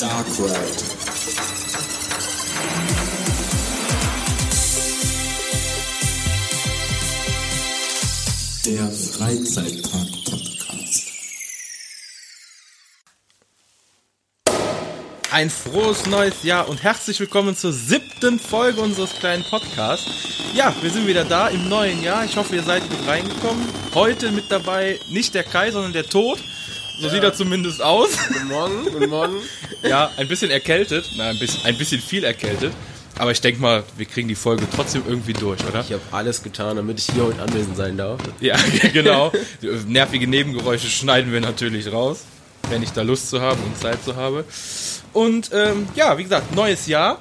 Dark Ride. Der Freizeitpark-Podcast. Ein frohes neues Jahr und herzlich willkommen zur siebten Folge unseres kleinen Podcasts. Ja, wir sind wieder da im neuen Jahr. Ich hoffe, ihr seid gut reingekommen. Heute mit dabei nicht der Kai, sondern der Tod. So sieht er zumindest aus. Guten Morgen, guten Morgen. Ja, ein bisschen erkältet. Na, ein bisschen, ein bisschen viel erkältet. Aber ich denke mal, wir kriegen die Folge trotzdem irgendwie durch, oder? Ich habe alles getan, damit ich hier heute anwesend sein darf. Ja, genau. Nervige Nebengeräusche schneiden wir natürlich raus, wenn ich da Lust zu haben und Zeit zu habe. Und ähm, ja, wie gesagt, neues Jahr.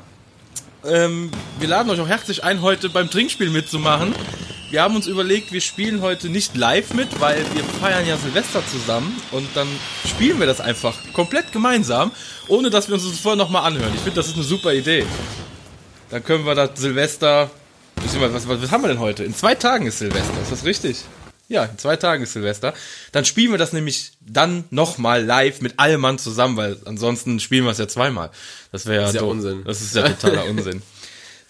Ähm, wir laden euch auch herzlich ein, heute beim Trinkspiel mitzumachen. Wir haben uns überlegt, wir spielen heute nicht live mit, weil wir feiern ja Silvester zusammen und dann spielen wir das einfach komplett gemeinsam, ohne dass wir uns das vorher nochmal anhören. Ich finde, das ist eine super Idee. Dann können wir das Silvester. Was, was, was haben wir denn heute? In zwei Tagen ist Silvester, ist das richtig? Ja, in zwei Tagen ist Silvester. Dann spielen wir das nämlich dann nochmal live mit allem Mann zusammen, weil ansonsten spielen wir es ja zweimal. Das wäre ja, ja. Unsinn. Das ist ja totaler Unsinn.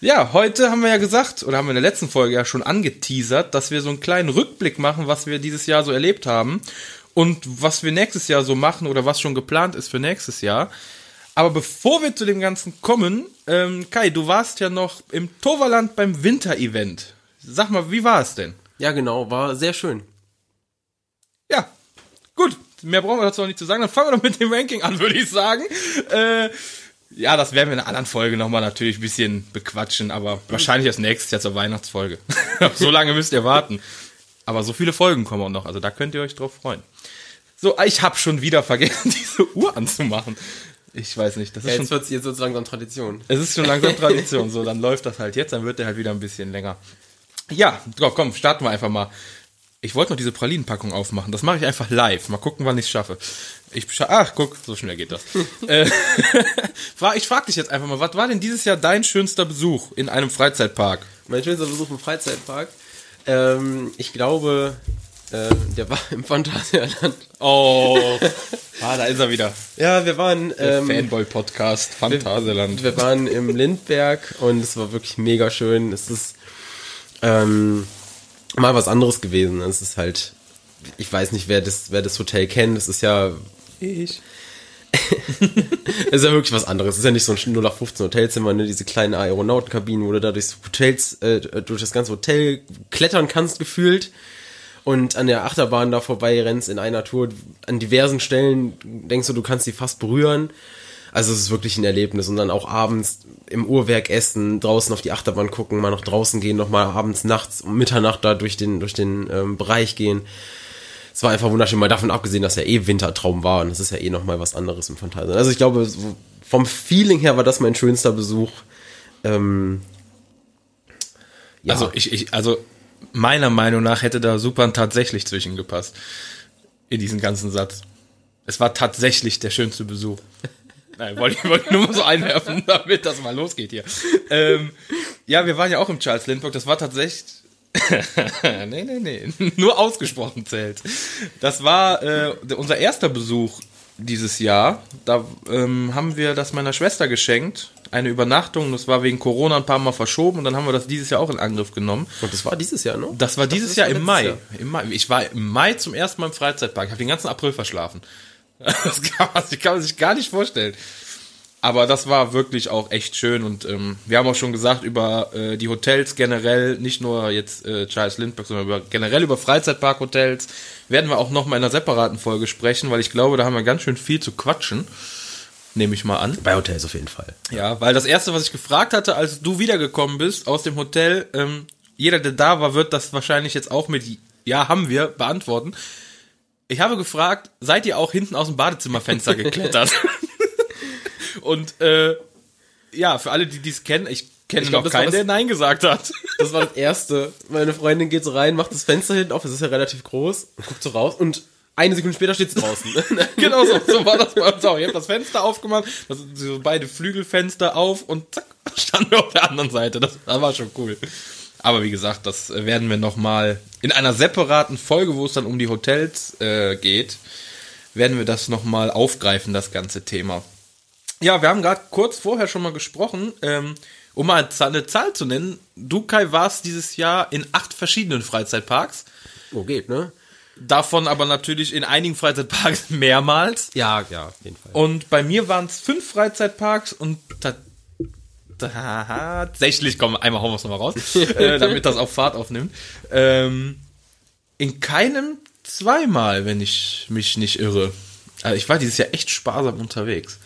Ja, heute haben wir ja gesagt, oder haben wir in der letzten Folge ja schon angeteasert, dass wir so einen kleinen Rückblick machen, was wir dieses Jahr so erlebt haben und was wir nächstes Jahr so machen oder was schon geplant ist für nächstes Jahr. Aber bevor wir zu dem Ganzen kommen, ähm, Kai, du warst ja noch im Toverland beim Winter-Event. Sag mal, wie war es denn? Ja, genau, war sehr schön. Ja, gut. Mehr brauchen wir dazu noch nicht zu sagen. Dann fangen wir doch mit dem Ranking an, würde ich sagen. Äh, ja, das werden wir in einer anderen Folge nochmal natürlich ein bisschen bequatschen, aber wahrscheinlich erst nächstes Jahr zur Weihnachtsfolge. so lange müsst ihr warten. Aber so viele Folgen kommen auch noch, also da könnt ihr euch drauf freuen. So, ich habe schon wieder vergessen, diese Uhr anzumachen. Ich weiß nicht, das ist Ja, schon jetzt wird es jetzt sozusagen langsam Tradition. es ist schon langsam Tradition, so, dann läuft das halt jetzt, dann wird der halt wieder ein bisschen länger. Ja, komm, starten wir einfach mal. Ich wollte noch diese Pralinenpackung aufmachen, das mache ich einfach live. Mal gucken, wann ich es schaffe. Ich Ach, guck, so schnell geht das. äh, ich frage dich jetzt einfach mal, was war denn dieses Jahr dein schönster Besuch in einem Freizeitpark? Mein schönster Besuch im Freizeitpark. Ähm, ich glaube, äh, der war im Phantasialand. Oh, ah, da ist er wieder. Ja, wir waren, ähm, Fanboy-Podcast, Phantasialand. wir waren im Lindberg und es war wirklich mega schön. Es ist ähm, mal was anderes gewesen. Es ist halt, ich weiß nicht, wer das, wer das Hotel kennt. Es ist ja Ich. Es ist ja wirklich was anderes. Es ist ja nicht so ein 0 auf 15 Hotelzimmer, ne? diese kleinen Aeronautenkabinen, wo du da durchs Hotels, äh, durch das ganze Hotel klettern kannst, gefühlt. Und an der Achterbahn da vorbei rennst in einer Tour. An diversen Stellen denkst du, du kannst sie fast berühren. Also es ist wirklich ein Erlebnis. Und dann auch abends im Uhrwerk essen, draußen auf die Achterbahn gucken, mal nach draußen gehen, nochmal abends, nachts, um Mitternacht da durch den, durch den ähm, Bereich gehen. Es war einfach wunderschön, mal davon abgesehen, dass ja eh Wintertraum war und das ist ja eh nochmal was anderes im Phantasialand. Also ich glaube, vom Feeling her war das mein schönster Besuch. Ähm, ja, Also ich, ich, also meiner Meinung nach hätte da Supern tatsächlich zwischengepasst. In diesen ganzen Satz. Es war tatsächlich der schönste Besuch. Nein, wollte ich wollte nur mal so einwerfen, damit das mal losgeht hier. Ähm, ja, wir waren ja auch im Charles Lindbergh. Das war tatsächlich. nee, nee, nee. Nur ausgesprochen zählt. Das war äh, unser erster Besuch dieses Jahr. Da ähm, haben wir das meiner Schwester geschenkt. Eine Übernachtung. Das war wegen Corona ein paar Mal verschoben und dann haben wir das dieses Jahr auch in Angriff genommen. und das war dieses Jahr, ne? Das war dieses das Jahr war im Mai. Jahr. im Mai. Ich war im Mai zum ersten Mal im Freizeitpark. Ich habe den ganzen April verschlafen. Das kann, man, das kann man sich gar nicht vorstellen. Aber das war wirklich auch echt schön und ähm, wir haben auch schon gesagt über äh, die Hotels generell, nicht nur jetzt äh, Charles Lindbergh, sondern über, generell über Freizeitparkhotels werden wir auch noch mal in einer separaten Folge sprechen, weil ich glaube, da haben wir ganz schön viel zu quatschen. Nehme ich mal an. Bei Hotels auf jeden Fall. Ja, weil das erste, was ich gefragt hatte, als du wiedergekommen bist aus dem Hotel, ähm, jeder, der da war, wird das wahrscheinlich jetzt auch mit Ja, haben wir beantworten. Ich habe gefragt, seid ihr auch hinten aus dem Badezimmerfenster geklettert? Und äh, ja, für alle, die dies kennen, ich kenne Ich glaub, noch keinen, das- der Nein gesagt hat. Das war das Erste. Meine Freundin geht so rein, macht das Fenster hinten auf, es ist ja relativ groß, und guckt so raus und eine Sekunde später steht sie draußen. genau so, so war das bei uns auch. Ich habe das Fenster aufgemacht, das so beide Flügelfenster auf und zack, standen wir auf der anderen Seite. Das, das war schon cool. Aber wie gesagt, das werden wir nochmal in einer separaten Folge, wo es dann um die Hotels äh, geht, werden wir das nochmal aufgreifen, das ganze Thema. Ja, wir haben gerade kurz vorher schon mal gesprochen. Ähm, um mal eine Zahl zu nennen, du Kai warst dieses Jahr in acht verschiedenen Freizeitparks. Oh, geht, ne? Davon aber natürlich in einigen Freizeitparks mehrmals. Ja, ja, auf jeden Fall. Und bei mir waren es fünf Freizeitparks und ta- tatsächlich, komm, einmal hauen wir es nochmal raus, äh, damit das auf Fahrt aufnimmt. Ähm, in keinem zweimal, wenn ich mich nicht irre. Also ich war dieses Jahr echt sparsam unterwegs.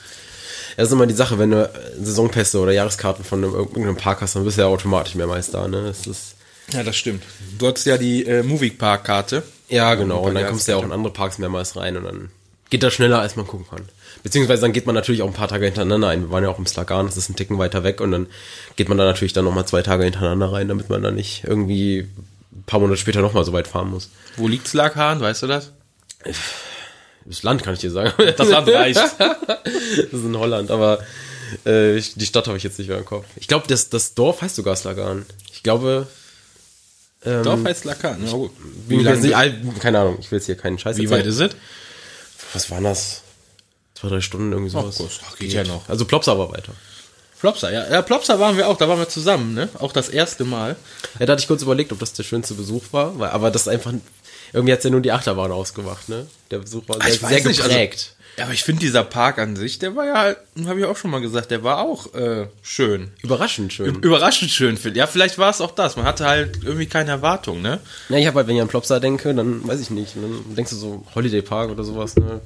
Das ist immer die Sache, wenn du äh, Saisonpässe oder Jahreskarten von einem, irgendeinem Park hast, dann bist du ja automatisch mehrmals da, ne? Das ist, Ja, das stimmt. Du hattest ja die äh, Movie Park Karte. ja, genau. Und dann kommst du ja auch in andere Parks mehrmals rein und dann geht das schneller, als man gucken kann. Beziehungsweise dann geht man natürlich auch ein paar Tage hintereinander ein. Wir waren ja auch im Slagan, das ist ein Ticken weiter weg und dann geht man da natürlich dann nochmal zwei Tage hintereinander rein, damit man dann nicht irgendwie ein paar Monate später nochmal so weit fahren muss. Wo liegt Slaghahn, weißt du das? Das Land kann ich dir sagen. Das Land reicht. Das ist in Holland, aber äh, die Stadt habe ich jetzt nicht mehr im Kopf. Ich glaube, das, das Dorf heißt sogar Slagan. Ich glaube. Ähm, Dorf heißt Slaghahn. Ja, gut. Wie Wie, lange nicht, keine Ahnung, ich will jetzt hier keinen Scheiß wie weit ist es? Was waren das? Zwei, drei Stunden irgendwie sowas. gut, ach, geht ja noch. Also Plops aber weiter. Plopsa, ja. Ja, Plopsa waren wir auch, da waren wir zusammen, ne? Auch das erste Mal. Ja, da hatte ich kurz überlegt, ob das der schönste Besuch war, weil, aber das ist einfach. Irgendwie hat's ja nur die Achterbahn ausgemacht, ne? Der Besuch war Ah, sehr, sehr nicht, also- geprägt. Ja, aber ich finde dieser Park an sich, der war ja, halt, habe ich auch schon mal gesagt, der war auch äh, schön. Überraschend schön. Überraschend schön, Phil. Ja, vielleicht war es auch das. Man hatte halt irgendwie keine Erwartung, ne? Ja, ich habe halt, wenn ich an Plopsa denke, dann weiß ich nicht. Dann denkst du so Holiday Park oder sowas, ne?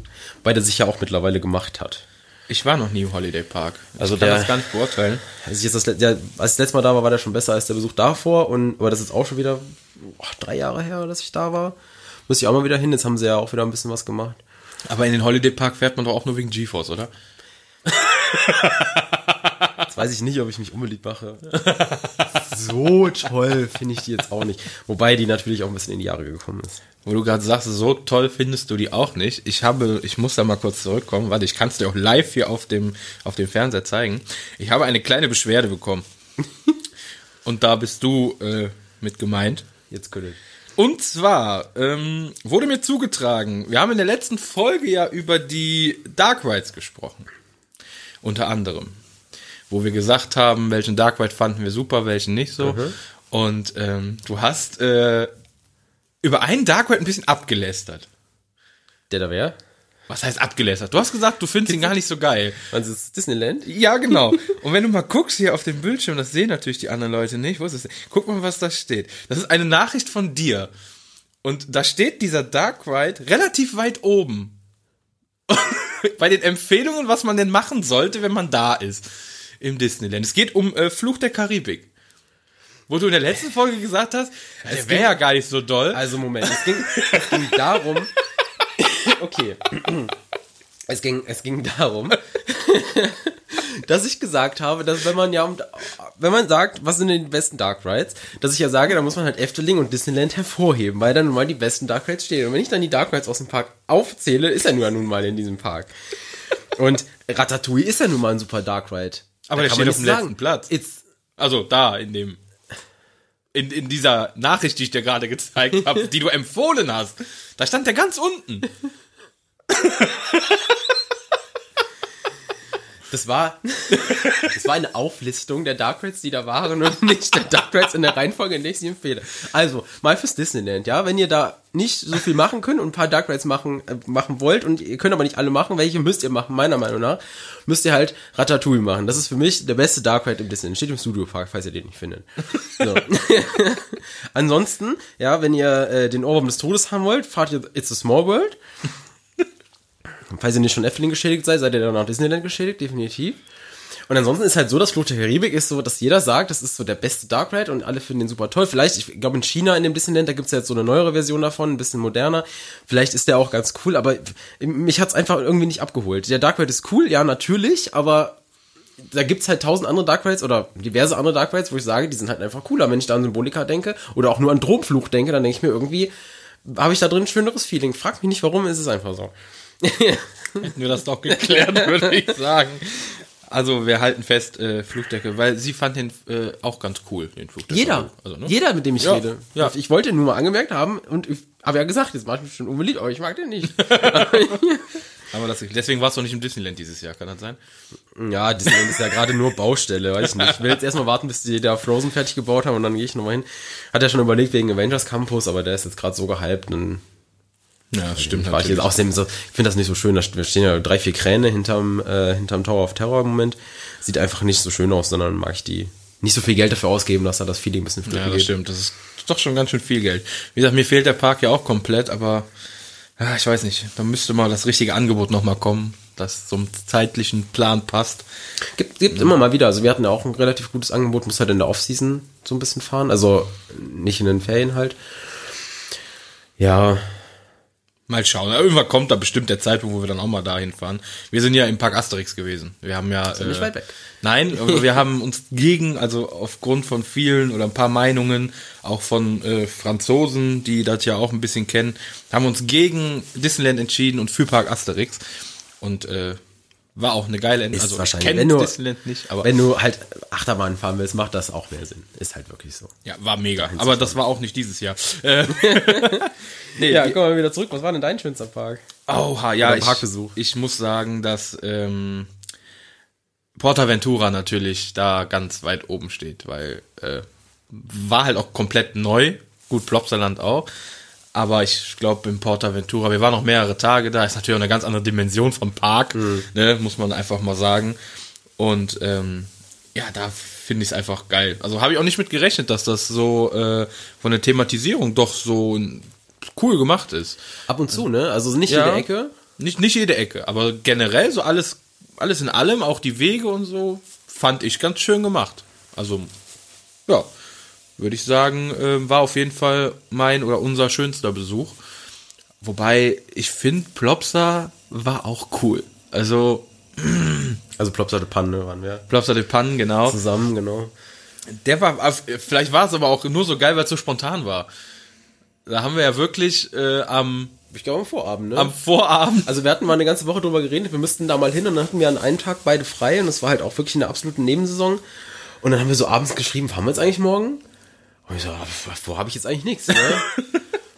Weil der sich ja auch mittlerweile gemacht hat. Ich war noch nie im Holiday Park. Also ich kann der- das gar nicht beurteilen. Als ich jetzt das, ja, als ich das letzte Mal da war, war der schon besser als der Besuch davor. Und, aber das ist auch schon wieder oh, drei Jahre her, dass ich da war. Muss ich auch mal wieder hin. Jetzt haben sie ja auch wieder ein bisschen was gemacht. Aber in den Holiday Park fährt man doch auch nur wegen GeForce, oder? Jetzt weiß ich nicht, ob ich mich unbeliebt mache. So toll finde ich die jetzt auch nicht. Wobei die natürlich auch ein bisschen in die Jahre gekommen ist. Wo du gerade sagst, so toll findest du die auch nicht. Ich habe, ich muss da mal kurz zurückkommen. Warte, ich kann es dir auch live hier auf dem, auf dem Fernseher zeigen. Ich habe eine kleine Beschwerde bekommen. Und da bist du äh, mit gemeint. Jetzt könnte Und zwar ähm, wurde mir zugetragen, wir haben in der letzten Folge ja über die Dark Rides gesprochen. Unter anderem. Wo wir gesagt haben, welchen Dark Ride fanden wir super, welchen nicht so. Und ähm, du hast äh, über einen Dark Ride ein bisschen abgelästert. Der da wäre? Was heißt abgelästert? Du hast gesagt, du findest ihn gar nicht so geil. Das ist Disneyland? Ja, genau. Und wenn du mal guckst hier auf dem Bildschirm, das sehen natürlich die anderen Leute nicht. Wo ist es? denn? Guck mal, was da steht. Das ist eine Nachricht von dir. Und da steht dieser Dark Ride relativ weit oben. Bei den Empfehlungen, was man denn machen sollte, wenn man da ist. Im Disneyland. Es geht um äh, Fluch der Karibik. Wo du in der letzten Folge gesagt hast, der wäre ja gar nicht so doll. Also Moment, es ging, es ging darum. Okay. Es ging, es ging darum, dass ich gesagt habe, dass wenn man ja, um- wenn man sagt, was sind denn die besten Dark Rides, dass ich ja sage, da muss man halt Efteling und Disneyland hervorheben, weil da nun mal die besten Dark Rides stehen. Und wenn ich dann die Dark Rides aus dem Park aufzähle, ist er nur nun mal in diesem Park. Und Ratatouille ist ja nun mal ein super Dark Ride. Aber Da der steht auf dem sagen. letzten Platz. It's, Also da, in dem. In, in dieser Nachricht, die ich dir gerade gezeigt habe, die du empfohlen hast. Da stand der ganz unten. Das war, das war eine Auflistung der Dark Rides, die da waren und nicht der Dark Rides in der Reihenfolge, in der ich sie empfehle. Also, mal fürs Disneyland, ja, wenn ihr da nicht so viel machen könnt und ein paar Dark Rides machen, äh, machen wollt und ihr könnt aber nicht alle machen, welche müsst ihr machen, meiner Meinung nach, müsst ihr halt Ratatouille machen. Das ist für mich der beste Dark Ride im Disneyland. Steht im Studio Park, falls ihr den nicht findet. So. Ansonsten, ja, wenn ihr äh, den Ohrwurm des Todes haben wollt, fahrt ihr It's a Small World. Falls ihr nicht schon Efteling geschädigt seid, seid ihr dann auch Disneyland geschädigt, definitiv. Und ansonsten ist halt so, dass Fluch der Karibik ist so, dass jeder sagt, das ist so der beste Dark Ride und alle finden den super toll. Vielleicht, ich glaube in China in dem Disneyland, da gibt's ja jetzt so eine neuere Version davon, ein bisschen moderner. Vielleicht ist der auch ganz cool, aber mich hat's einfach irgendwie nicht abgeholt. Der Dark Ride ist cool, ja, natürlich, aber da gibt's halt tausend andere Dark Rides oder diverse andere Dark Rides, wo ich sage, die sind halt einfach cooler. Wenn ich da an Symbolika denke oder auch nur an Drogenfluch denke, dann denke ich mir irgendwie, habe ich da drin ein schöneres Feeling. Frag mich nicht, warum, ist es einfach so. Hätten wir das doch geklärt, würde ich sagen. Also wir halten fest, äh, Flugdecke, weil sie fand den äh, auch ganz cool, den Flugdecke. Jeder, Also, ne? jeder, mit dem ich Ja, rede. ja. Ich wollte nur mal angemerkt haben und ich habe ja gesagt, jetzt mach ich mich schon unbeliebt, aber ich mag den nicht. Aber das, deswegen warst du nicht im Disneyland dieses Jahr, kann das sein? Ja, Disneyland ist ja gerade nur Baustelle, weiß ich nicht. Ich will jetzt erstmal warten, bis die da Frozen fertig gebaut haben und dann gehe ich nochmal hin. Hat er schon überlegt wegen Avengers Campus, aber der ist jetzt gerade so gehypt, dann Ja, stimmt. war ich jetzt außerdem so, ich finde das nicht so schön, da stehen ja drei, vier Kräne hinterm, äh, hinterm Tower of Terror im Moment. Sieht einfach nicht so schön aus, sondern mag ich die nicht so viel Geld dafür ausgeben, dass da das Feeling ein bisschen flöten Ja, das geht. stimmt. Das ist doch schon ganz schön viel Geld. Wie gesagt, mir fehlt der Park ja auch komplett, aber ja, ich weiß nicht. Da müsste mal das richtige Angebot nochmal kommen, das zum zeitlichen Plan passt. Gibt, gibt immer mal wieder. Also wir hatten ja auch ein relativ gutes Angebot, muss halt in der Offseason so ein bisschen fahren. Also nicht in den Ferien halt. Ja, Mal schauen. Irgendwann kommt da bestimmt der Zeitpunkt, wo wir dann auch mal dahin fahren. Wir sind ja im Park Asterix gewesen. Wir haben ja. ja nicht weit weg. Nein, wir haben uns gegen, also aufgrund von vielen oder ein paar Meinungen, auch von äh, Franzosen, die das ja auch ein bisschen kennen, haben uns gegen Disneyland entschieden und für Park Asterix. Und äh, war auch eine geile Ist Also ich wahrscheinlich, kenne wenn du- Disneyland nicht, aber wenn du halt Achterbahn fahren willst, macht das auch mehr Sinn. Ist halt wirklich so. ja, war mega. Aber das war auch nicht dieses Jahr. Nee, Ja, die- komm mal wieder zurück. Was war denn dein schönster Park? Oha, ja, ich, Parkbesuch. ich muss sagen, dass ähm, Portaventura natürlich da ganz weit oben steht, weil äh, war halt auch komplett neu. Gut, Plopsaland auch. Aber ich glaube, im Portaventura, wir waren noch mehrere Tage da, ist natürlich auch eine ganz andere Dimension vom Park, ne, muss man einfach mal sagen. Und ähm, ja, da finde ich es einfach geil. Also habe ich auch nicht mit gerechnet, dass das so äh, von der Thematisierung doch so cool gemacht ist. Ab und zu, ne? Also nicht Ja. jede Ecke. Nicht, nicht jede Ecke, aber generell so alles, alles in allem, auch die Wege und so, fand ich ganz schön gemacht. Also, ja, würde ich sagen, ähm, war auf jeden Fall mein oder unser schönster Besuch. Wobei, ich finde, Plopsa war auch cool. Also, Also Plopsa de Panne waren wir. Plopsa de Pan, genau. Zusammen, genau. Der war, vielleicht war es aber auch nur so geil, weil es so spontan war. Da haben wir ja wirklich äh, am, Ich glaube am Vorabend, ne? am Vorabend also wir hatten mal eine ganze Woche drüber geredet, wir müssten da mal hin und dann hatten wir an einem Tag beide frei und es war halt auch wirklich in der absoluten Nebensaison. Und dann haben wir so abends geschrieben, fahren wir jetzt eigentlich morgen? Und ich so, ah, wo habe ich jetzt eigentlich nichts, ne?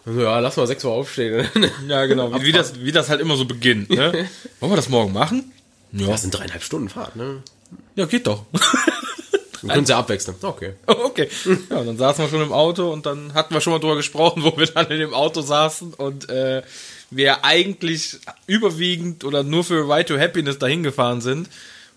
So, ja, lass mal 6 Uhr aufstehen. Ja, genau. Wie, wie, das, wie das halt immer so beginnt. Ne? Wollen wir das morgen machen? Ja. Das sind dreieinhalb Stunden Fahrt, ne? Ja, geht doch. Wir können ja abwechseln. Okay. okay. Ja, dann saßen wir schon im Auto und dann hatten wir schon mal drüber gesprochen, wo wir dann in dem Auto saßen und äh, wir eigentlich überwiegend oder nur für Right to Happiness dahin gefahren sind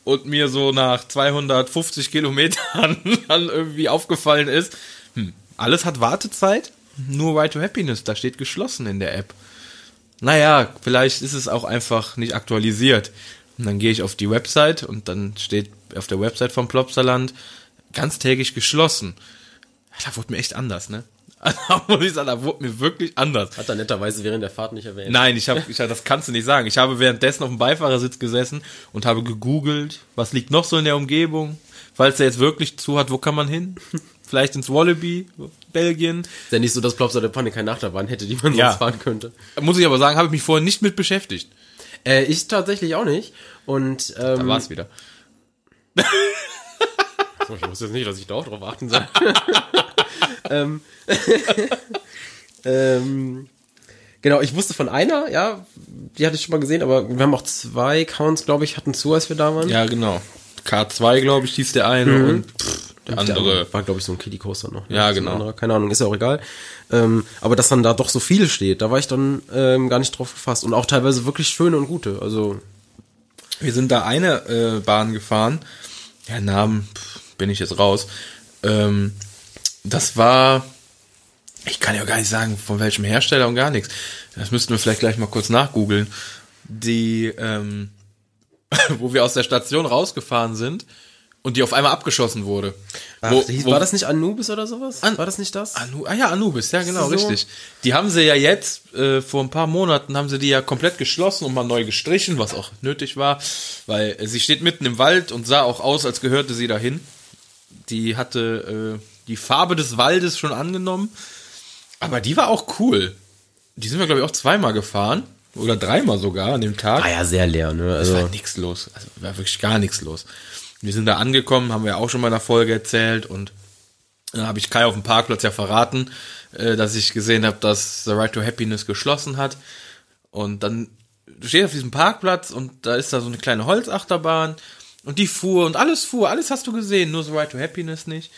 und mir so nach 250 Kilometern dann irgendwie aufgefallen ist, hm, alles hat Wartezeit, nur Right to Happiness, da steht geschlossen in der App. Naja, vielleicht ist es auch einfach nicht aktualisiert. Und dann gehe ich auf die Website und dann steht auf der Website vom Plopsaland ganztägig geschlossen. Da wurde mir echt anders, ne? Also, da muss ich sagen, da wurde mir wirklich anders. Hat er netterweise während der Fahrt nicht erwähnt. Nein, ich habe, ich, hab- das kannst du nicht sagen. Ich habe währenddessen auf dem Beifahrersitz gesessen und habe gegoogelt, was liegt noch so in der Umgebung. Falls er jetzt wirklich zu hat, wo kann man hin? Vielleicht ins Wallaby, Belgien. Ist ja nicht so, dass Plopsa de Panne keine Achterbahn hätte, die man Ja. sonst fahren könnte. Muss ich aber sagen, habe ich mich vorher nicht mit beschäftigt. Äh, ich tatsächlich auch nicht. Und ähm, Da war's wieder. So, ich wusste jetzt nicht, dass ich da auch drauf achten soll. ähm, ähm, genau, ich wusste von einer, ja, die hatte ich schon mal gesehen, aber wir haben auch zwei Accounts, glaube ich, hatten zu, als wir da waren. Ja, genau. K2, glaube ich, hieß der eine und pff, der andere. war, glaube ich, so ein Kiddie Coaster noch. ne? Ja, genau. anderer, keine Ahnung, ist ja auch egal. Ähm, aber dass dann da doch so viel steht, da war ich dann ähm, gar nicht drauf gefasst. Und auch teilweise wirklich schöne und gute. Also, Wir sind da eine äh, Bahn gefahren. Ja, Namen pff, bin ich jetzt raus. Ähm, das war, ich kann ja gar nicht sagen, von welchem Hersteller und gar nichts. Das müssten wir vielleicht gleich mal kurz nachgoogeln. Die, ähm, wo wir aus der Station rausgefahren sind und die auf einmal abgeschossen wurde. ach, wo, hieß- wo, war das nicht Anubis oder sowas? An- war das nicht das? Anu, ah ja, Anubis, ja genau, So. richtig. Die haben sie ja jetzt, äh, vor ein paar Monaten haben sie die ja komplett geschlossen und mal neu gestrichen, was auch nötig war, weil äh, sie steht mitten im Wald und sah auch aus, als gehörte sie dahin. Die hatte äh, die Farbe des Waldes schon angenommen, aber die war auch cool. Die sind wir, glaube ich, auch zweimal gefahren oder dreimal sogar an dem Tag. War ja sehr leer, ne? Es war Also, nichts los. Also war wirklich gar nichts los. Wir sind da angekommen, haben wir auch schon mal in der Folge erzählt und dann habe ich Kai auf dem Parkplatz ja verraten, äh, dass ich gesehen habe, dass The Right to Happiness geschlossen hat. Und dann du stehst auf diesem Parkplatz und da ist da so eine kleine Holzachterbahn und die fuhr und alles fuhr, alles hast du gesehen, nur so Ride to Happiness nicht.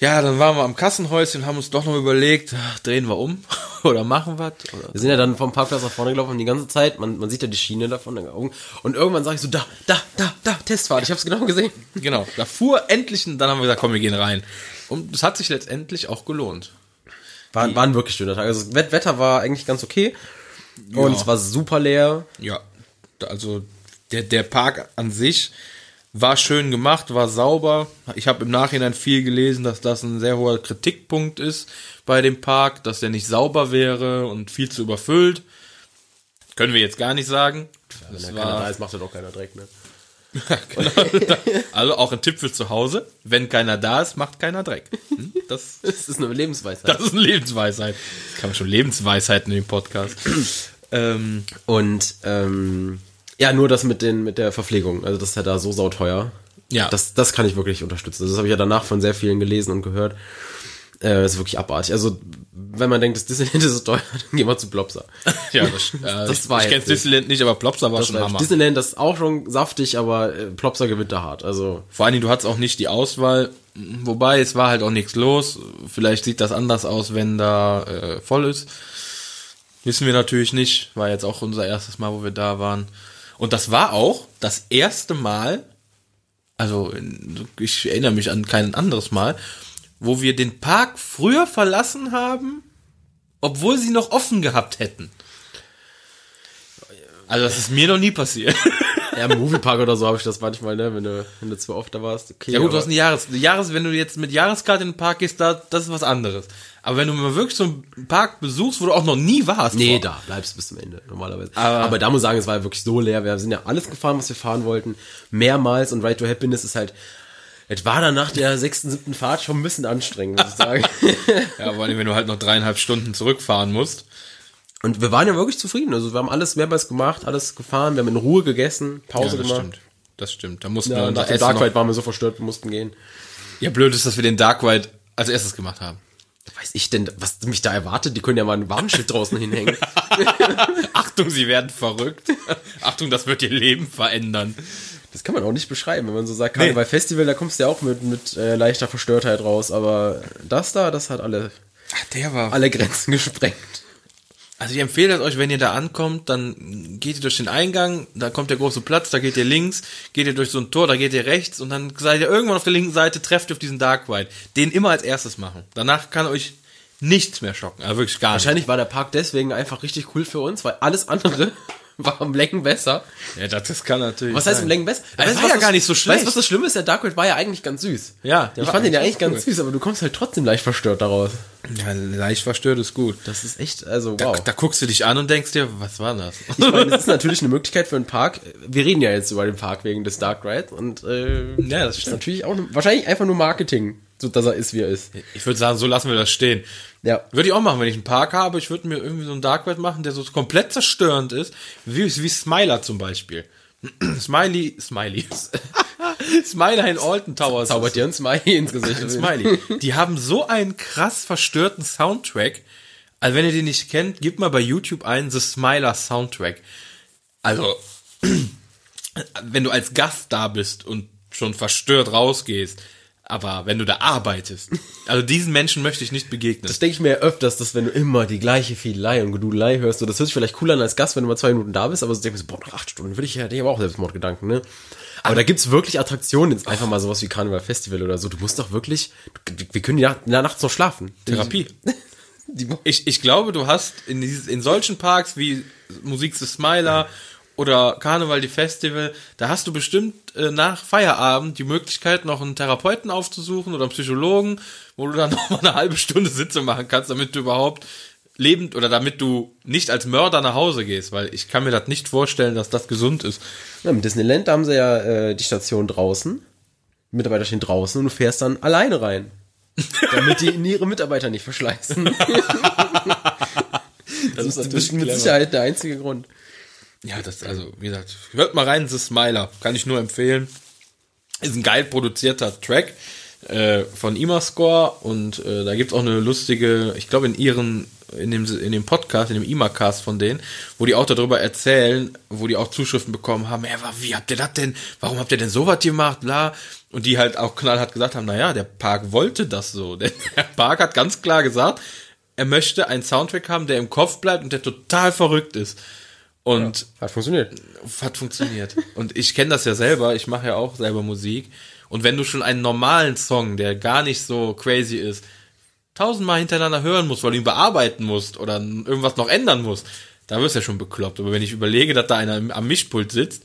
Ja, dann waren wir am Kassenhäuschen und haben uns doch noch überlegt, ach, drehen wir um oder machen was. Oder Wir sind ja dann vom Parkplatz nach vorne gelaufen und die ganze Zeit, man, man sieht ja die Schiene davon in den Augen. Und irgendwann sage ich so, da, da, da, da, Testfahrt. Ich habe es genau gesehen. Genau, da fuhr endlich und dann haben wir gesagt, komm, wir gehen rein. Und es hat sich letztendlich auch gelohnt. War, war ein wirklich schöner Tag. Also das Wett- Wetter war eigentlich ganz okay. Und Ja. es war super leer. Ja, also der, der Park an sich war schön gemacht, war sauber. Ich habe im Nachhinein viel gelesen, dass das ein sehr hoher Kritikpunkt ist bei dem Park, dass der nicht sauber wäre und viel zu überfüllt. Können wir jetzt gar nicht sagen. Wenn Das da keiner da war, ist, macht er doch keiner Dreck, ne? genau. also auch ein Tipp für zu Hause. Wenn keiner da ist, macht keiner Dreck. Hm? Das, Das ist eine Lebensweisheit. das ist eine Lebensweisheit. Das kann man schon Lebensweisheiten in dem Podcast. ähm, Und ähm, ja, nur das mit den mit der Verpflegung. Also das ist ja da so sauteuer. Ja. Das, das kann ich wirklich unterstützen. Das habe ich ja danach von sehr vielen gelesen und gehört. Äh, das ist wirklich abartig. Also, wenn man denkt, das Disneyland ist so teuer, dann gehen wir zu Plopsa. Ja, das, äh, Das ich, war ich kenne jetzt nicht. Disneyland nicht, aber Plopsa war Das schon war- Hammer. Disneyland, ist auch schon saftig, aber äh, Plopsa gewinnt da hart. Also, Vor allen Dingen, du hattest auch nicht die Auswahl, wobei es war halt auch nichts los. Vielleicht sieht das anders aus, wenn da äh, voll ist. Wissen wir natürlich nicht. War jetzt auch unser erstes Mal, wo wir da waren. Und das war auch das erste Mal, also ich erinnere mich an kein anderes Mal, wo wir den Park früher verlassen haben, obwohl sie noch offen gehabt hätten. Also das ist mir noch nie passiert. ja, im Moviepark oder so habe ich das manchmal, ne, wenn du, wenn du zu oft da warst. Okay, Ja gut, du hast eine Jahres, eine Jahres, wenn du jetzt mit Jahreskarte in den Park gehst, da, das ist was anderes. Aber wenn du mal wirklich so einen Park besuchst, wo du auch noch nie warst. Nee, vor- da bleibst du bis zum Ende, normalerweise. Aber- Aber, da muss ich sagen, es war ja wirklich so leer. Wir sind ja alles gefahren, was wir fahren wollten. Mehrmals und Ride to Happiness ist halt, es war dann nach der sechsten, siebten Fahrt schon ein bisschen anstrengend, muss ich sagen. Ja, vor allem, wenn du halt noch dreieinhalb Stunden zurückfahren musst. Und wir waren ja wirklich zufrieden. Also wir haben alles mehrmals gemacht, alles gefahren, wir haben in Ruhe gegessen, Pause ja, das gemacht. stimmt. Das stimmt. Da mussten Ja, wir nach dem Dark Ride waren wir so verstört, wir mussten gehen. Ja, blöd ist, dass wir den Dark Ride als erstes gemacht haben. Weiß ich denn, was mich da erwartet? Die können ja mal ein Warnschild draußen hinhängen. Achtung, sie werden verrückt. Achtung, das wird ihr Leben verändern. Das kann man auch nicht beschreiben, wenn man so sagt, Karneval Festival, da kommst du ja auch mit, mit äh, leichter Verstörtheit raus, aber das da, das hat alle, Ach, der war. alle Grenzen gesprengt. Also ich empfehle es euch, wenn ihr da ankommt, dann geht ihr durch den Eingang, da kommt der große Platz, da geht ihr links, geht ihr durch so ein Tor, da geht ihr rechts und dann seid ihr irgendwann auf der linken Seite, trefft ihr auf diesen Dark Ride. Den immer als erstes machen. Danach kann euch nichts mehr schocken. Also wirklich gar nicht. Wahrscheinlich war der Park deswegen einfach richtig cool für uns, weil alles andere war am Längen besser. Ja, das, das kann natürlich Was heißt sein. im Längen besser? Das du, war was ja das- gar nicht so schlecht. Weißt du, was das Schlimme ist? Der Dark Ride war ja eigentlich ganz süß. Ja, der Ich fand den ja eigentlich eigentlich ganz cool. süß, aber du kommst halt trotzdem leicht verstört daraus. Ja, leicht verstört ist gut. Das ist echt, also Da, wow. da guckst du dich an und denkst dir, was war das? Ich meine, das ist natürlich eine Möglichkeit für einen Park. Wir reden ja jetzt über den Park wegen des Dark Ride und äh, Ja, das ist stimmt. natürlich auch wahrscheinlich einfach nur Marketing, so dass er ist, wie er ist. Ich würde sagen, so lassen wir das stehen. Ja. Würde ich auch machen, wenn ich einen Park habe. Ich würde mir irgendwie so einen Dark Ride machen, der so komplett zerstörend ist. Wie, wie Smiler zum Beispiel. Smiley, Smiley. Smiler in Alton Towers. Zaubert dir ein Smiley ins Gesicht. Smiley. Die haben so einen krass verstörten Soundtrack. Also wenn ihr den nicht kennt, gebt mal bei YouTube ein The Smiler Soundtrack. Also, wenn du als Gast da bist und schon verstört rausgehst, aber wenn du da arbeitest, also diesen Menschen möchte ich nicht begegnen. Das denke ich mir ja öfters, dass wenn du immer die gleiche Fiedelei und Gedudelei hörst, so, das hört sich vielleicht cool an als Gast, wenn du mal zwei Minuten da bist, aber so mir so, boah, nach acht Stunden würde ich ja, ich aber auch Selbstmordgedanken, ne? Aber da gibt's wirklich Attraktionen, jetzt einfach mal sowas wie Karneval Festival oder so. Du musst doch wirklich, du, wir können die Nacht, nachts noch schlafen. Therapie. Ich, ich glaube, du hast in, dieses, in solchen Parks wie Musik the Smiler oder Karneval die Festival, da hast du bestimmt äh, nach Feierabend die Möglichkeit, noch einen Therapeuten aufzusuchen oder einen Psychologen, wo du dann noch mal eine halbe Stunde Sitzung machen kannst, damit du überhaupt lebend oder damit du nicht als Mörder nach Hause gehst, weil ich kann mir das nicht vorstellen, dass das gesund ist. ja, Im Disneyland, haben sie ja äh, die Station draußen. Mitarbeiter stehen draußen und du fährst dann alleine rein. damit die ihre Mitarbeiter nicht verschleißen. das ist natürlich mit clever. Sicherheit der einzige Grund. Ja, das, also, wie gesagt, hört mal rein, The Smiler. Kann ich nur empfehlen. Ist ein geil produzierter Track. äh, von IMA-Score und äh, da gibt's auch eine lustige, ich glaube in ihren, in dem, in dem Podcast, in dem IMA-Cast von denen, wo die auch darüber erzählen, wo die auch Zuschriften bekommen haben, ey, wie habt ihr das denn, warum habt ihr denn sowas gemacht, bla. Und die halt auch knallhart gesagt haben, naja, der Park wollte das so. Der Park hat ganz klar gesagt, er möchte einen Soundtrack haben, der im Kopf bleibt und der total verrückt ist. Und ja, hat funktioniert. Hat funktioniert. und ich kenne das ja selber, ich mache ja auch selber Musik. Und wenn du schon einen normalen Song, der gar nicht so crazy ist, tausendmal hintereinander hören musst, weil du ihn bearbeiten musst oder irgendwas noch ändern musst, da wirst du ja schon bekloppt. Aber wenn ich überlege, dass da einer am Mischpult sitzt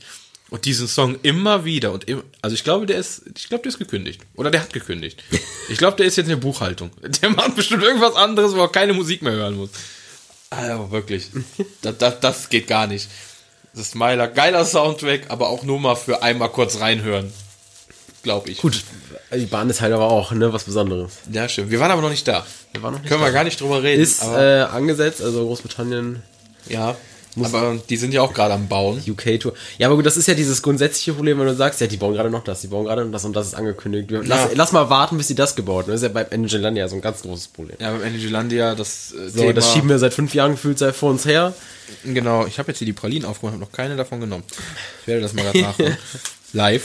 und diesen Song immer wieder und immer, also ich glaube, der ist, ich glaube, der ist gekündigt. Oder der hat gekündigt. Ich glaube, der ist jetzt in der Buchhaltung. Der macht bestimmt irgendwas anderes, wo er keine Musik mehr hören muss. Also wirklich. das, das, das geht gar nicht. Das ist Smiler, geiler Soundtrack, aber auch nur mal für einmal kurz reinhören. Glaube ich. Gut, die Bahn ist halt aber auch, ne, was Besonderes. Ja, stimmt. Wir waren aber noch nicht da. Wir waren noch nicht Können da. wir gar nicht drüber reden. Ist äh, angesetzt, also Großbritannien, ja. Aber die sind ja auch gerade am Bauen. UK-Tour. Ja, aber gut, das ist ja dieses grundsätzliche Problem, wenn du sagst, ja, die bauen gerade noch das, die bauen gerade noch das und das ist angekündigt. Lass, Ja. lass mal warten, bis sie das gebaut haben. Das ist ja bei Angelandia so ein ganz großes Problem. Ja, beim Energylandia, das äh, So, das schieben wir seit fünf Jahren gefühlt seit vor uns her. Genau, ich habe jetzt hier die Pralinen aufgemacht, habe noch keine davon genommen. Ich werde das mal gerade nachholen. Live.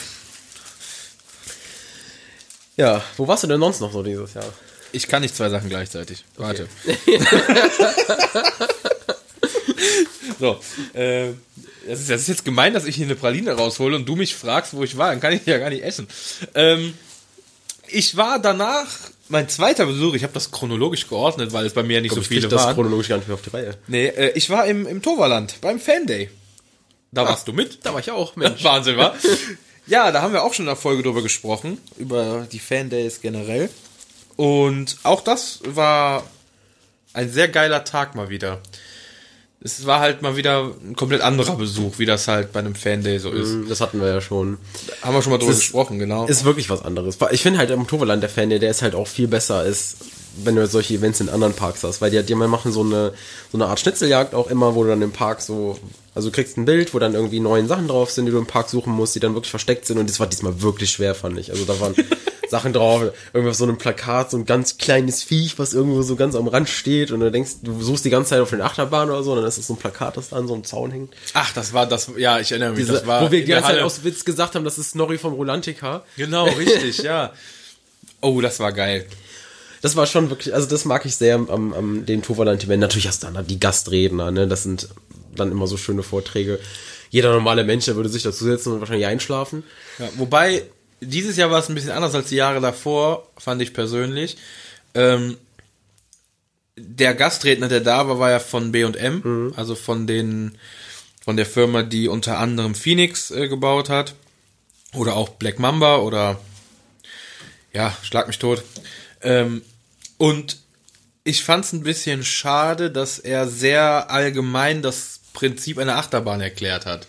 Ja, wo warst du denn sonst noch so dieses Jahr? Ich kann nicht zwei Sachen gleichzeitig. Warte. so, äh, das, ist, das ist jetzt gemein, dass ich hier eine Praline raushole und du mich fragst, wo ich war. Dann kann ich ja gar nicht essen. Ähm, ich war danach, mein zweiter Besuch, ich habe das chronologisch geordnet, weil es bei mir nicht so ich krieg viele das waren. chronologisch gar nicht mehr auf die Reihe. Nee, äh, ich war im, im Toverland beim Fan Day. Da warst du mit. Da war ich auch, Mensch. Wahnsinn, wa? ja, da haben wir auch schon in der Folge drüber gesprochen, über die Fan Days generell. Und auch das war ein sehr geiler Tag mal wieder. Es war halt mal wieder ein komplett anderer Besuch, wie das halt bei einem Fan Day so ist. Das hatten wir ja schon. Haben wir schon mal drüber ist- gesprochen, genau. Ist wirklich was anderes. Ich finde halt im Oktoberland der Fan, der, ist halt auch viel besser als wenn du solche Events in anderen Parks hast, weil die, die machen so eine, so eine Art Schnitzeljagd auch immer, wo du dann im Park so, also du kriegst ein Bild, wo dann irgendwie neuen Sachen drauf sind, die du im Park suchen musst, die dann wirklich versteckt sind und das war diesmal wirklich schwer, fand ich. Also da waren Sachen drauf, irgendwie auf so einem Plakat, so ein ganz kleines Viech, was irgendwo so ganz am Rand steht und du denkst, du suchst die ganze Zeit auf den Achterbahn oder so und dann ist das so ein Plakat, das da an so einem Zaun hängt. Ach, das war das, ja, ich erinnere mich, Diese, das war wo wir die ganze Zeit aus Witz gesagt haben, das ist Snorri vom Rolantica. Genau, richtig, ja. Oh, das war geil. Das war schon wirklich, also das mag ich sehr am, am dem Toverland-Event. Natürlich hast du dann die Gastredner, ne? Das sind dann immer so schöne Vorträge. Jeder normale Mensch, der würde sich dazu setzen und wahrscheinlich einschlafen. Ja, wobei, dieses Jahr war es ein bisschen anders als die Jahre davor, fand ich persönlich. Ähm, der Gastredner, der da war, war ja von B&M, also von den, von der Firma, die unter anderem Phoenix äh, gebaut hat. Oder auch Black Mamba oder, ja, schlag mich tot. Ähm, und ich fand es ein bisschen schade, dass er sehr allgemein das Prinzip einer Achterbahn erklärt hat.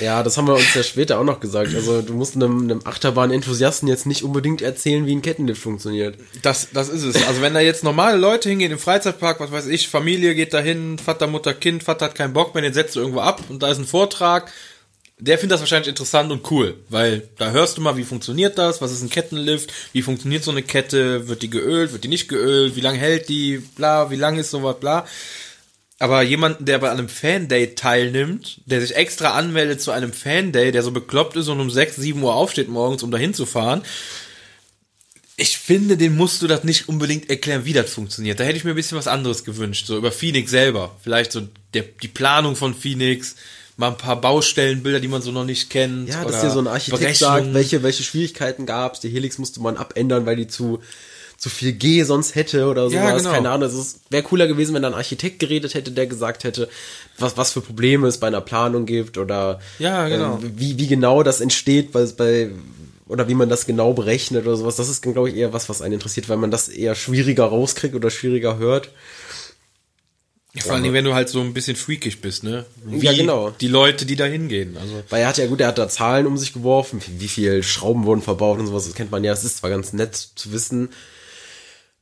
Ja, das haben wir uns ja später auch noch gesagt. Also du musst einem, einem Achterbahn-Enthusiasten jetzt nicht unbedingt erzählen, wie ein Kettenlift funktioniert. Das, das ist es. Also wenn da jetzt normale Leute hingehen im Freizeitpark, was weiß ich, Familie geht dahin, Vater, Mutter, Kind, Vater hat keinen Bock mehr, den setzt du irgendwo ab und da ist ein Vortrag. Der findet das wahrscheinlich interessant und cool, weil da hörst du mal, wie funktioniert das, was ist ein Kettenlift, wie funktioniert so eine Kette, wird die geölt, wird die nicht geölt, wie lange hält die, bla, wie lang ist sowas, bla. Aber jemanden, der bei einem Fan-Day teilnimmt, der sich extra anmeldet zu einem Fan-Day, der so bekloppt ist und um 6, 7 Uhr aufsteht morgens, um dahin zu fahren, ich finde, den musst du das nicht unbedingt erklären, wie das funktioniert. Da hätte ich mir ein bisschen was anderes gewünscht, so über Phoenix selber. Vielleicht so der, die Planung von Phoenix, mal ein paar Baustellenbilder, die man so noch nicht kennt. Ja, dass dir so ein Architekt sagt, welche, welche Schwierigkeiten gab's. Die Helix musste man abändern, weil die zu, zu viel G sonst hätte oder sowas. Ja, genau. Keine Ahnung. Also es wäre cooler gewesen, wenn da ein Architekt geredet hätte, der gesagt hätte, was, was für Probleme es bei einer Planung gibt oder Ja, genau. ähm, wie, wie genau das entsteht, bei, bei oder wie man das genau berechnet oder sowas. Das ist, glaube ich, eher was, was einen interessiert, weil man das eher schwieriger rauskriegt oder schwieriger hört. Vor allem, wenn du halt so ein bisschen freakig bist, ne? Wie Ja, genau. Die Leute, die da hingehen. Also, Weil er hat ja gut, er hat da Zahlen um sich geworfen, wie, wie viel Schrauben wurden verbaut und sowas, das kennt man ja. Es ist zwar ganz nett zu wissen,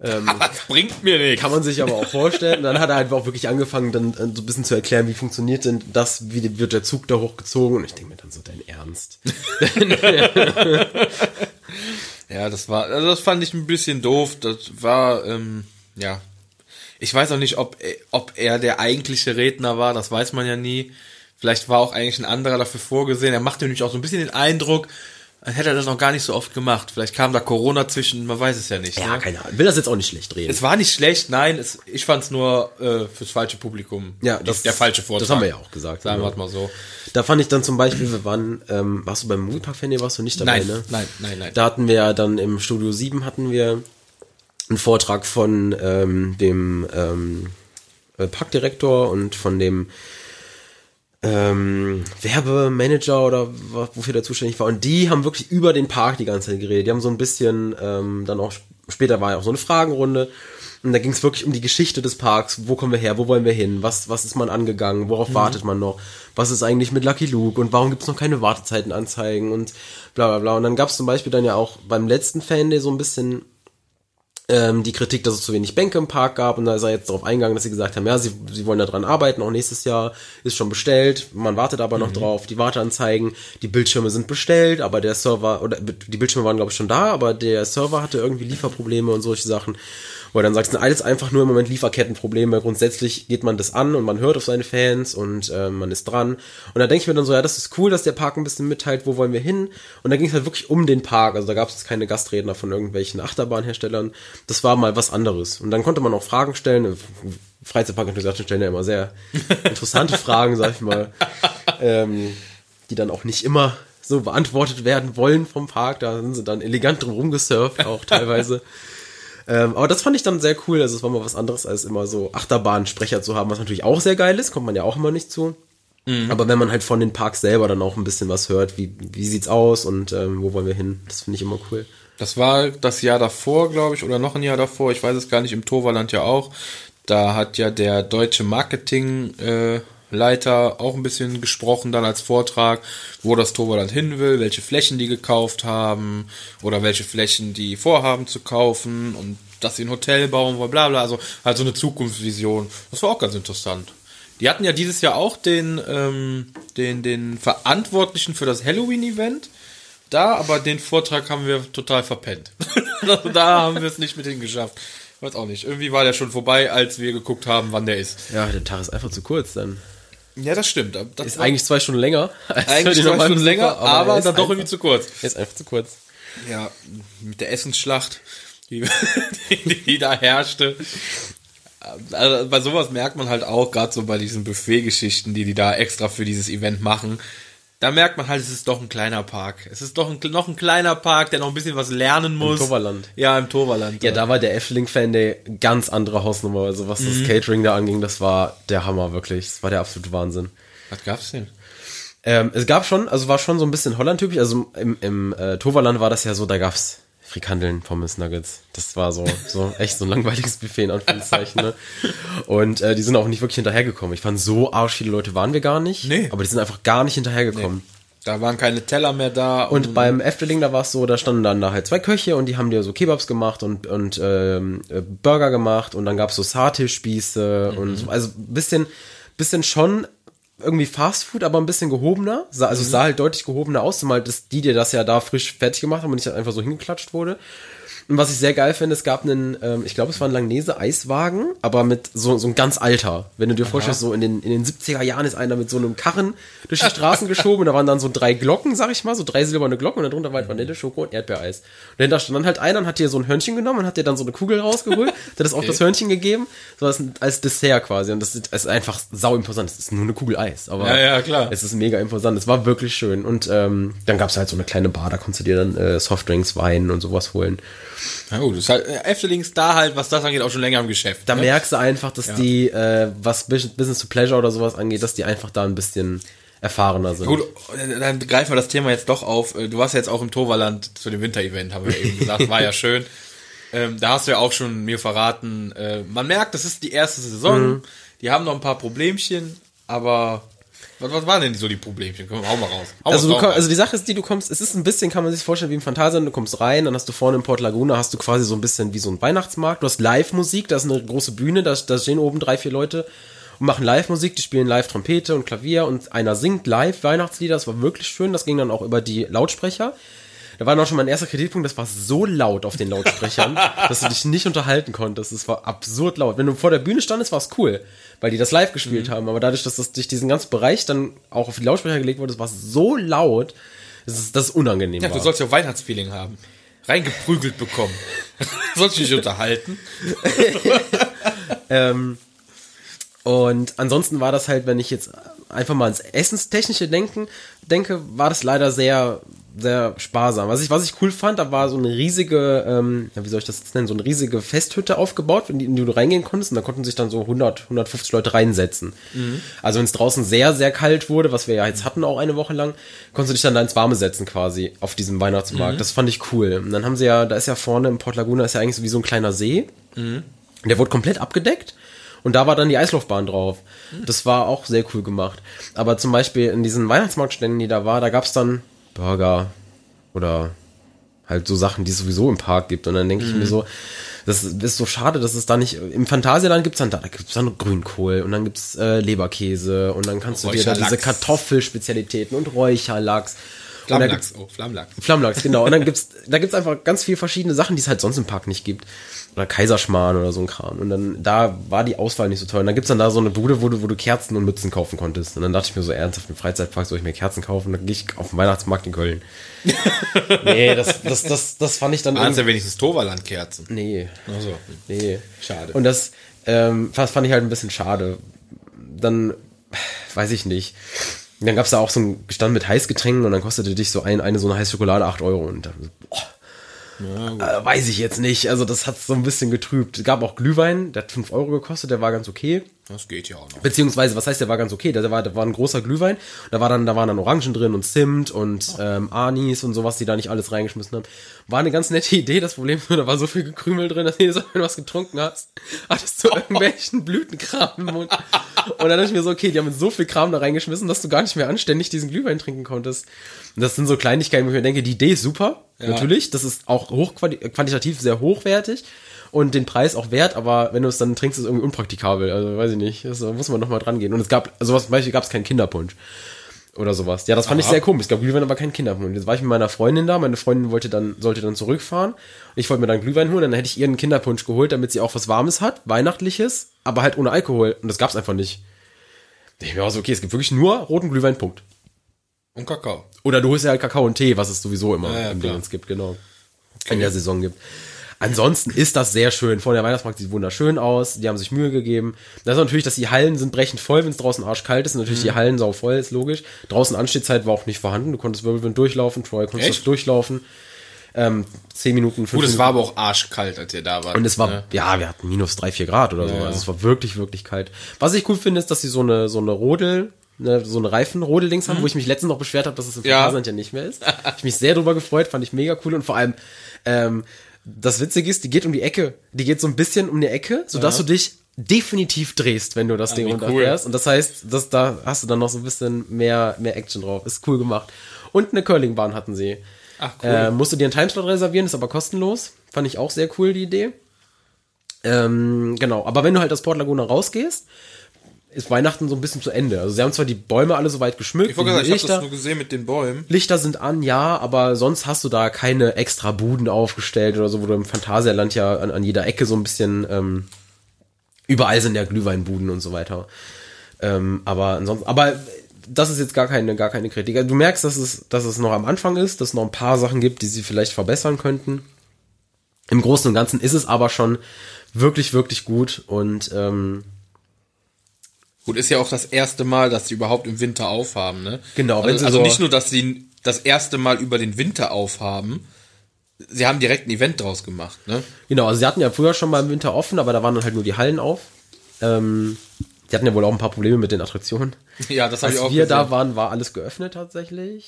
aber das bringt mir nichts. kann man sich aber auch vorstellen. Dann hat er halt auch wirklich angefangen, dann äh, so ein bisschen zu erklären, wie funktioniert denn das, wie wird der Zug da hochgezogen. Und ich denke mir dann so, dein Ernst. Ja, das war, also das fand ich ein bisschen doof. Das war, ähm, ja. Ich weiß auch nicht, ob, ob er der eigentliche Redner war, das weiß man ja nie. Vielleicht war auch eigentlich ein anderer dafür vorgesehen. Er machte nämlich auch so ein bisschen den Eindruck, hätte er das noch gar nicht so oft gemacht. Vielleicht kam da Corona zwischen, man weiß es ja nicht. Ja, ne? keine Ahnung. Will das jetzt auch nicht schlecht reden. Es war nicht schlecht, nein, es, ich fand es nur äh, fürs falsche Publikum. Ja, das- der falsche Vortrag. das haben wir ja auch gesagt, Sagen wir genau. es mal so. Da fand ich dann zum Beispiel, wir waren, ähm, warst du beim Moviepark Fan, warst du nicht dabei, Nein, ne? nein, nein, nein. Da hatten wir ja dann im Studio 7 hatten wir einen Vortrag von ähm, dem ähm, äh, Parkdirektor und von dem ähm, Werbemanager oder wofür der zuständig war. Und die haben wirklich über den Park die ganze Zeit geredet. Die haben so ein bisschen, ähm, dann auch, später war ja auch so eine Fragenrunde. Und da ging es wirklich um die Geschichte des Parks. Wo kommen wir her? Wo wollen wir hin? Was, was ist man angegangen? Worauf wartet man noch? Was ist eigentlich mit Lucky Luke? Und warum gibt es noch keine Wartezeitenanzeigen? Und bla bla bla. Und dann gab es zum Beispiel dann ja auch beim letzten Fan, der so ein bisschen ähm, die Kritik, dass es zu wenig Bänke im Park gab und da ist er jetzt darauf eingegangen, dass sie gesagt haben, ja, sie, sie wollen da dran arbeiten, auch nächstes Jahr ist schon bestellt, man wartet aber noch drauf, die Warteanzeigen, die Bildschirme sind bestellt, aber der Server, oder die Bildschirme waren glaube ich schon da, aber der Server hatte irgendwie Lieferprobleme und solche Sachen. Wo er dann sagt, sind alles einfach nur im Moment Lieferkettenprobleme. Grundsätzlich geht man das an und man hört auf seine Fans und äh, man ist dran. Und da denke ich mir dann so, ja, das ist cool, dass der Park ein bisschen mitteilt, wo wollen wir hin. Und da ging es halt wirklich um den Park. Also da gab es keine Gastredner von irgendwelchen Achterbahnherstellern. Das war mal was anderes. Und dann konnte man auch Fragen stellen. Freizeitparkorganisationen stellen ja immer sehr interessante Fragen, sag ich mal, ähm, die dann auch nicht immer so beantwortet werden wollen vom Park. Da sind sie dann elegant drum rumgesurft, auch teilweise. Ähm, aber das fand ich dann sehr cool. Also es war mal was anderes, als immer so Achterbahnsprecher zu haben, was natürlich auch sehr geil ist, kommt man ja auch immer nicht zu. Aber wenn man halt von den Parks selber dann auch ein bisschen was hört, wie, wie sieht's aus und ähm, wo wollen wir hin, das finde ich immer cool. Das war das Jahr davor, glaube ich, oder noch ein Jahr davor, ich weiß es gar nicht, im Toverland ja auch. Da hat ja der deutsche Marketingleiter äh, Leiter auch ein bisschen gesprochen dann als Vortrag, wo das Toverland hin will, welche Flächen die gekauft haben oder welche Flächen die vorhaben zu kaufen und dass sie ein Hotel bauen wollen, bla bla, also halt so eine Zukunftsvision. Das war auch ganz interessant. Die hatten ja dieses Jahr auch den, ähm, den, den Verantwortlichen für das Halloween-Event da, aber den Vortrag haben wir total verpennt. Also da haben wir es nicht mit hingeschafft. Weiß auch nicht. Irgendwie war der schon vorbei, als wir geguckt haben, wann der ist. Ja, der Tag ist einfach zu kurz dann. Ja, das stimmt. Das Ist eigentlich zwei Stunden länger. eigentlich zwei Stunden länger, Besucher, aber, er ist dann doch einfach- irgendwie zu kurz. Ist einfach zu kurz. Ja, mit der Essensschlacht, die, die, die da herrschte. Also bei sowas merkt man halt auch, gerade so bei diesen Buffet-Geschichten, die die da extra für dieses Event machen, da merkt man halt, es ist doch ein kleiner Park. Es ist doch ein, noch ein kleiner Park, der noch ein bisschen was lernen muss. Toverland. Ja, im Toverland. Ja, da war der Efteling-Fan der ganz andere Hausnummer. Also was Mhm. das Catering da anging, das war der Hammer, wirklich. Das war der absolute Wahnsinn. Was gab's denn? Ähm, es gab schon, also war schon so ein bisschen Holland-typisch. Also im, im äh, Toverland war das ja so, da gab's Frikandeln, Pommes, Nuggets. Das war so, so echt so ein langweiliges Buffet in Anführungszeichen. ne? Und äh, die sind auch nicht wirklich hinterhergekommen. Ich fand, so arsch viele Leute waren wir gar nicht. Nee. Aber die sind einfach gar nicht hinterhergekommen. Da waren keine Teller mehr da. Und beim Efteling, da war es so, da standen dann da halt zwei Köche und die haben dir so Kebabs gemacht und, und ähm, äh, Burger gemacht und dann gab's so Satispieße und so, also bisschen, bisschen schon irgendwie Fastfood, aber ein bisschen gehobener. Also es sah halt deutlich gehobener aus, zumal das, die dir das ja da frisch fertig gemacht haben und nicht halt einfach so hingeklatscht wurde. Und was ich sehr geil finde, es gab einen, ähm, ich glaube, es war ein Langnese-Eiswagen, aber mit so, so ein ganz alter. Wenn du dir vorstellst, so in den, in den 70er Jahren ist einer mit so einem Karren durch die Straßen geschoben und da waren dann so drei Glocken, sag ich mal, so drei silberne Glocken und darunter war halt Vanille, Schoko und Erdbeereis. Und dahinter stand dann halt einer und hat dir so ein Hörnchen genommen und hat dir dann so eine Kugel rausgeholt, hat das auf das Hörnchen gegeben, so als, als Dessert quasi. Und das ist, es ist einfach sau imposant. Es ist nur eine Kugel Eis, aber Ja, ja, klar. es ist mega imposant. Es war wirklich schön. Und ähm, dann gab's halt so eine kleine Bar, da konntest du dir dann äh, Softdrinks, Wein und sowas holen. Na gut, ist halt, äh, Efteling ist da halt, was das angeht, auch schon länger im Geschäft. Da ne? merkst du einfach, dass die, äh, was Bus- Business to Pleasure oder sowas angeht, dass die einfach da ein bisschen erfahrener sind. Gut, dann greifen wir das Thema jetzt doch auf. Äh, Du warst jetzt auch im Toverland zu dem Winter-Event, haben wir ja eben gesagt, war ja schön. Ähm, da hast du ja auch schon mir verraten, äh, man merkt, das ist die erste Saison, die haben noch ein paar Problemchen, aber was, was waren denn so die Problemchen? Komm, hau mal raus. Hau Also, komm, also die Sache ist die, du kommst, es ist ein bisschen, kann man sich vorstellen, wie im Phantasialand, du kommst rein, dann hast du vorne im Port Laguna, hast du quasi so ein bisschen wie so ein Weihnachtsmarkt, du hast Live-Musik, da ist eine große Bühne, da, da stehen oben drei, vier Leute und machen Live-Musik, die spielen live Trompete und Klavier und einer singt live Weihnachtslieder, das war wirklich schön, das ging dann auch über die Lautsprecher. Da war noch schon mein erster Kritikpunkt, das war so laut auf den Lautsprechern, dass du dich nicht unterhalten konntest. Es war absurd laut. Wenn du vor der Bühne standest, war es cool, weil die das live gespielt mhm. haben. Aber dadurch, dass das durch diesen ganzen Bereich dann auch auf die Lautsprecher gelegt wurde, das war so laut, dass es das unangenehm ja, war. Du sollst ja Weihnachtsfeeling haben. Reingeprügelt bekommen. sollst du dich unterhalten? ähm, und ansonsten war das halt, wenn ich jetzt einfach mal ins Essenstechnische denken, denke, war das leider sehr, sehr sparsam. Was ich, was ich cool fand, da war so eine riesige, ähm, wie soll ich das jetzt nennen, so eine riesige Festhütte aufgebaut, in die, in die du reingehen konntest und da konnten sich dann so 100, 150 Leute reinsetzen. Mhm. Also wenn es draußen sehr, sehr kalt wurde, was wir ja jetzt hatten auch eine Woche lang, konntest du dich dann da ins Warme setzen quasi auf diesem Weihnachtsmarkt. Mhm. Das fand ich cool. Und dann haben sie ja, da ist ja vorne im Port Laguna ist ja eigentlich so wie so ein kleiner See. Mhm. Der wurde komplett abgedeckt und da war dann die Eislaufbahn drauf. Das war auch sehr cool gemacht. Aber zum Beispiel in diesen Weihnachtsmarktständen, die da war, da gab's dann Burger oder halt so Sachen, die es sowieso im Park gibt. Und dann denke mhm. ich mir mhm. so, das ist so schade, dass es da nicht. Im Phantasialand gibt's dann da, da gibt's dann Grünkohl und dann gibt's äh, Leberkäse und dann kannst du dir da diese Kartoffelspezialitäten und Räucherlachs. Flammlachs, oh, Flammlachs. Flammlachs, genau. Und dann gibt's, da gibt's einfach ganz viele verschiedene Sachen, die es halt sonst im Park nicht gibt oder Kaiserschmarrn oder so ein Kram. Und dann, da war die Auswahl nicht so toll. Und dann gibt's dann da so eine Bude, wo du, wo du Kerzen und Mützen kaufen konntest. Und dann dachte ich mir so, ernsthaft, im Freizeitpark soll ich mir Kerzen kaufen? Dann gehe ich auf den Weihnachtsmarkt in Köln. nee, das, das, das, das fand ich dann. Waren ja wenigstens Toverland-Kerzen? Nee. Ach so. Nee. Schade. Und das, ähm, das fand ich halt ein bisschen schade. Dann, weiß ich nicht. Dann gab's da auch so einen Stand mit Heißgetränken und dann kostete dich so ein, eine so eine heiße Schokolade acht Euro. Und dann, boah, ja, äh, weiß ich jetzt nicht. Also das hat so ein bisschen getrübt. Es gab auch Glühwein, der hat 5 Euro gekostet, der war ganz okay. Das geht ja auch noch. Beziehungsweise, was heißt, der war ganz okay? Der war, der war ein großer Glühwein. Da war dann, da waren dann Orangen drin und Zimt und oh. ähm, Anis und sowas, die da nicht alles reingeschmissen haben. War eine ganz nette Idee. Das Problem da war so viel Gekrümel drin, dass jedes Mal, wenn du was getrunken hast, hattest du irgendwelchen Blütenkram im Mund. Und dann dachte ich mir so, okay, die haben so viel Kram da reingeschmissen, dass du gar nicht mehr anständig diesen Glühwein trinken konntest. Und das sind so Kleinigkeiten, wo ich mir denke, die Idee ist super. Ja. Natürlich. Das ist auch hochqualitativ sehr hochwertig und den Preis auch wert, aber wenn du es dann trinkst, ist es irgendwie unpraktikabel. Also weiß ich nicht. Das, da muss man nochmal dran gehen. Und es gab, also was, zum Beispiel gab es keinen Kinderpunsch. Oder sowas. Ja, das fand Aha. ich sehr komisch. Es gab Glühwein, aber kein Kinderpunsch. Jetzt war ich mit meiner Freundin da. Meine Freundin wollte dann, sollte dann zurückfahren. Ich wollte mir dann Glühwein holen. Dann hätte ich ihr einen Kinderpunsch geholt, damit sie auch was Warmes hat. Weihnachtliches. Aber halt ohne Alkohol. Und das gab's einfach nicht. Ich mir auch so, okay, es gibt wirklich nur roten Glühwein, Punkt. Und Kakao. Oder du holst ja halt Kakao und Tee, was es sowieso immer ja, ja, im Dingens gibt, genau. Okay. In der Saison gibt. Ansonsten ist das sehr schön. Vor der Weihnachtsmarkt sieht wunderschön aus. Die haben sich Mühe gegeben. Das ist natürlich, dass die Hallen sind brechend voll, wenn es draußen arschkalt ist. Und natürlich mhm. die Hallen sau voll, ist logisch. Draußen Anstehzeit war auch nicht vorhanden. Du konntest Wirbelwind durchlaufen. Troy konntest durchlaufen. Ähm, zehn Minuten, fünf Gut, es war aber auch arschkalt, als ihr da wart. Und es war, ne? ja, wir hatten minus drei, vier Grad oder so. Ja. Also es war wirklich, wirklich kalt. Was ich cool finde, ist, dass sie so eine, so eine Rodel, ne, so eine Reifenrodeldings mhm. haben, wo ich mich letztens noch beschwert habe, dass es im ja. ja nicht mehr ist. ich mich sehr drüber gefreut, fand ich mega cool und vor allem, ähm, das Witzige ist, die geht um die Ecke. Die geht so ein bisschen um die Ecke, sodass ja. du dich definitiv drehst, wenn du das ah, Ding runterfährst. Cool. Und das heißt, dass da hast du dann noch so ein bisschen mehr, mehr Action drauf. Ist cool gemacht. Und eine Curlingbahn hatten sie. Ach, cool. Äh, musst du dir einen Timeslot reservieren, ist aber kostenlos. Fand ich auch sehr cool, die Idee. Ähm, genau, aber wenn du halt aus Port Laguna rausgehst, ist Weihnachten so ein bisschen zu Ende. Also sie haben zwar die Bäume alle so weit geschmückt. Ich wollte sagen, ich habe das nur gesehen mit den Bäumen. Lichter sind an, ja, aber sonst hast du da keine extra Buden aufgestellt oder so, wo du im Phantasialand ja an, an jeder Ecke so ein bisschen ähm, überall sind ja Glühweinbuden und so weiter. Ähm, aber ansonsten, aber das ist jetzt gar keine, gar keine Kritik. Also du merkst, dass es, dass es noch am Anfang ist, dass es noch ein paar Sachen gibt, die sie vielleicht verbessern könnten. Im Großen und Ganzen ist es aber schon wirklich, wirklich gut und ähm, Gut, ist ja auch das erste Mal, dass sie überhaupt im Winter aufhaben, ne? Genau. Also, also so nicht nur, dass sie das erste Mal über den Winter aufhaben, sie haben direkt ein Event draus gemacht, ne? Genau, also sie hatten ja früher schon mal im Winter offen, aber da waren dann halt nur die Hallen auf. Ähm, die hatten ja wohl auch ein paar Probleme mit den Attraktionen. Ja, das habe ich auch Als wir gesehen. da waren, war alles geöffnet tatsächlich.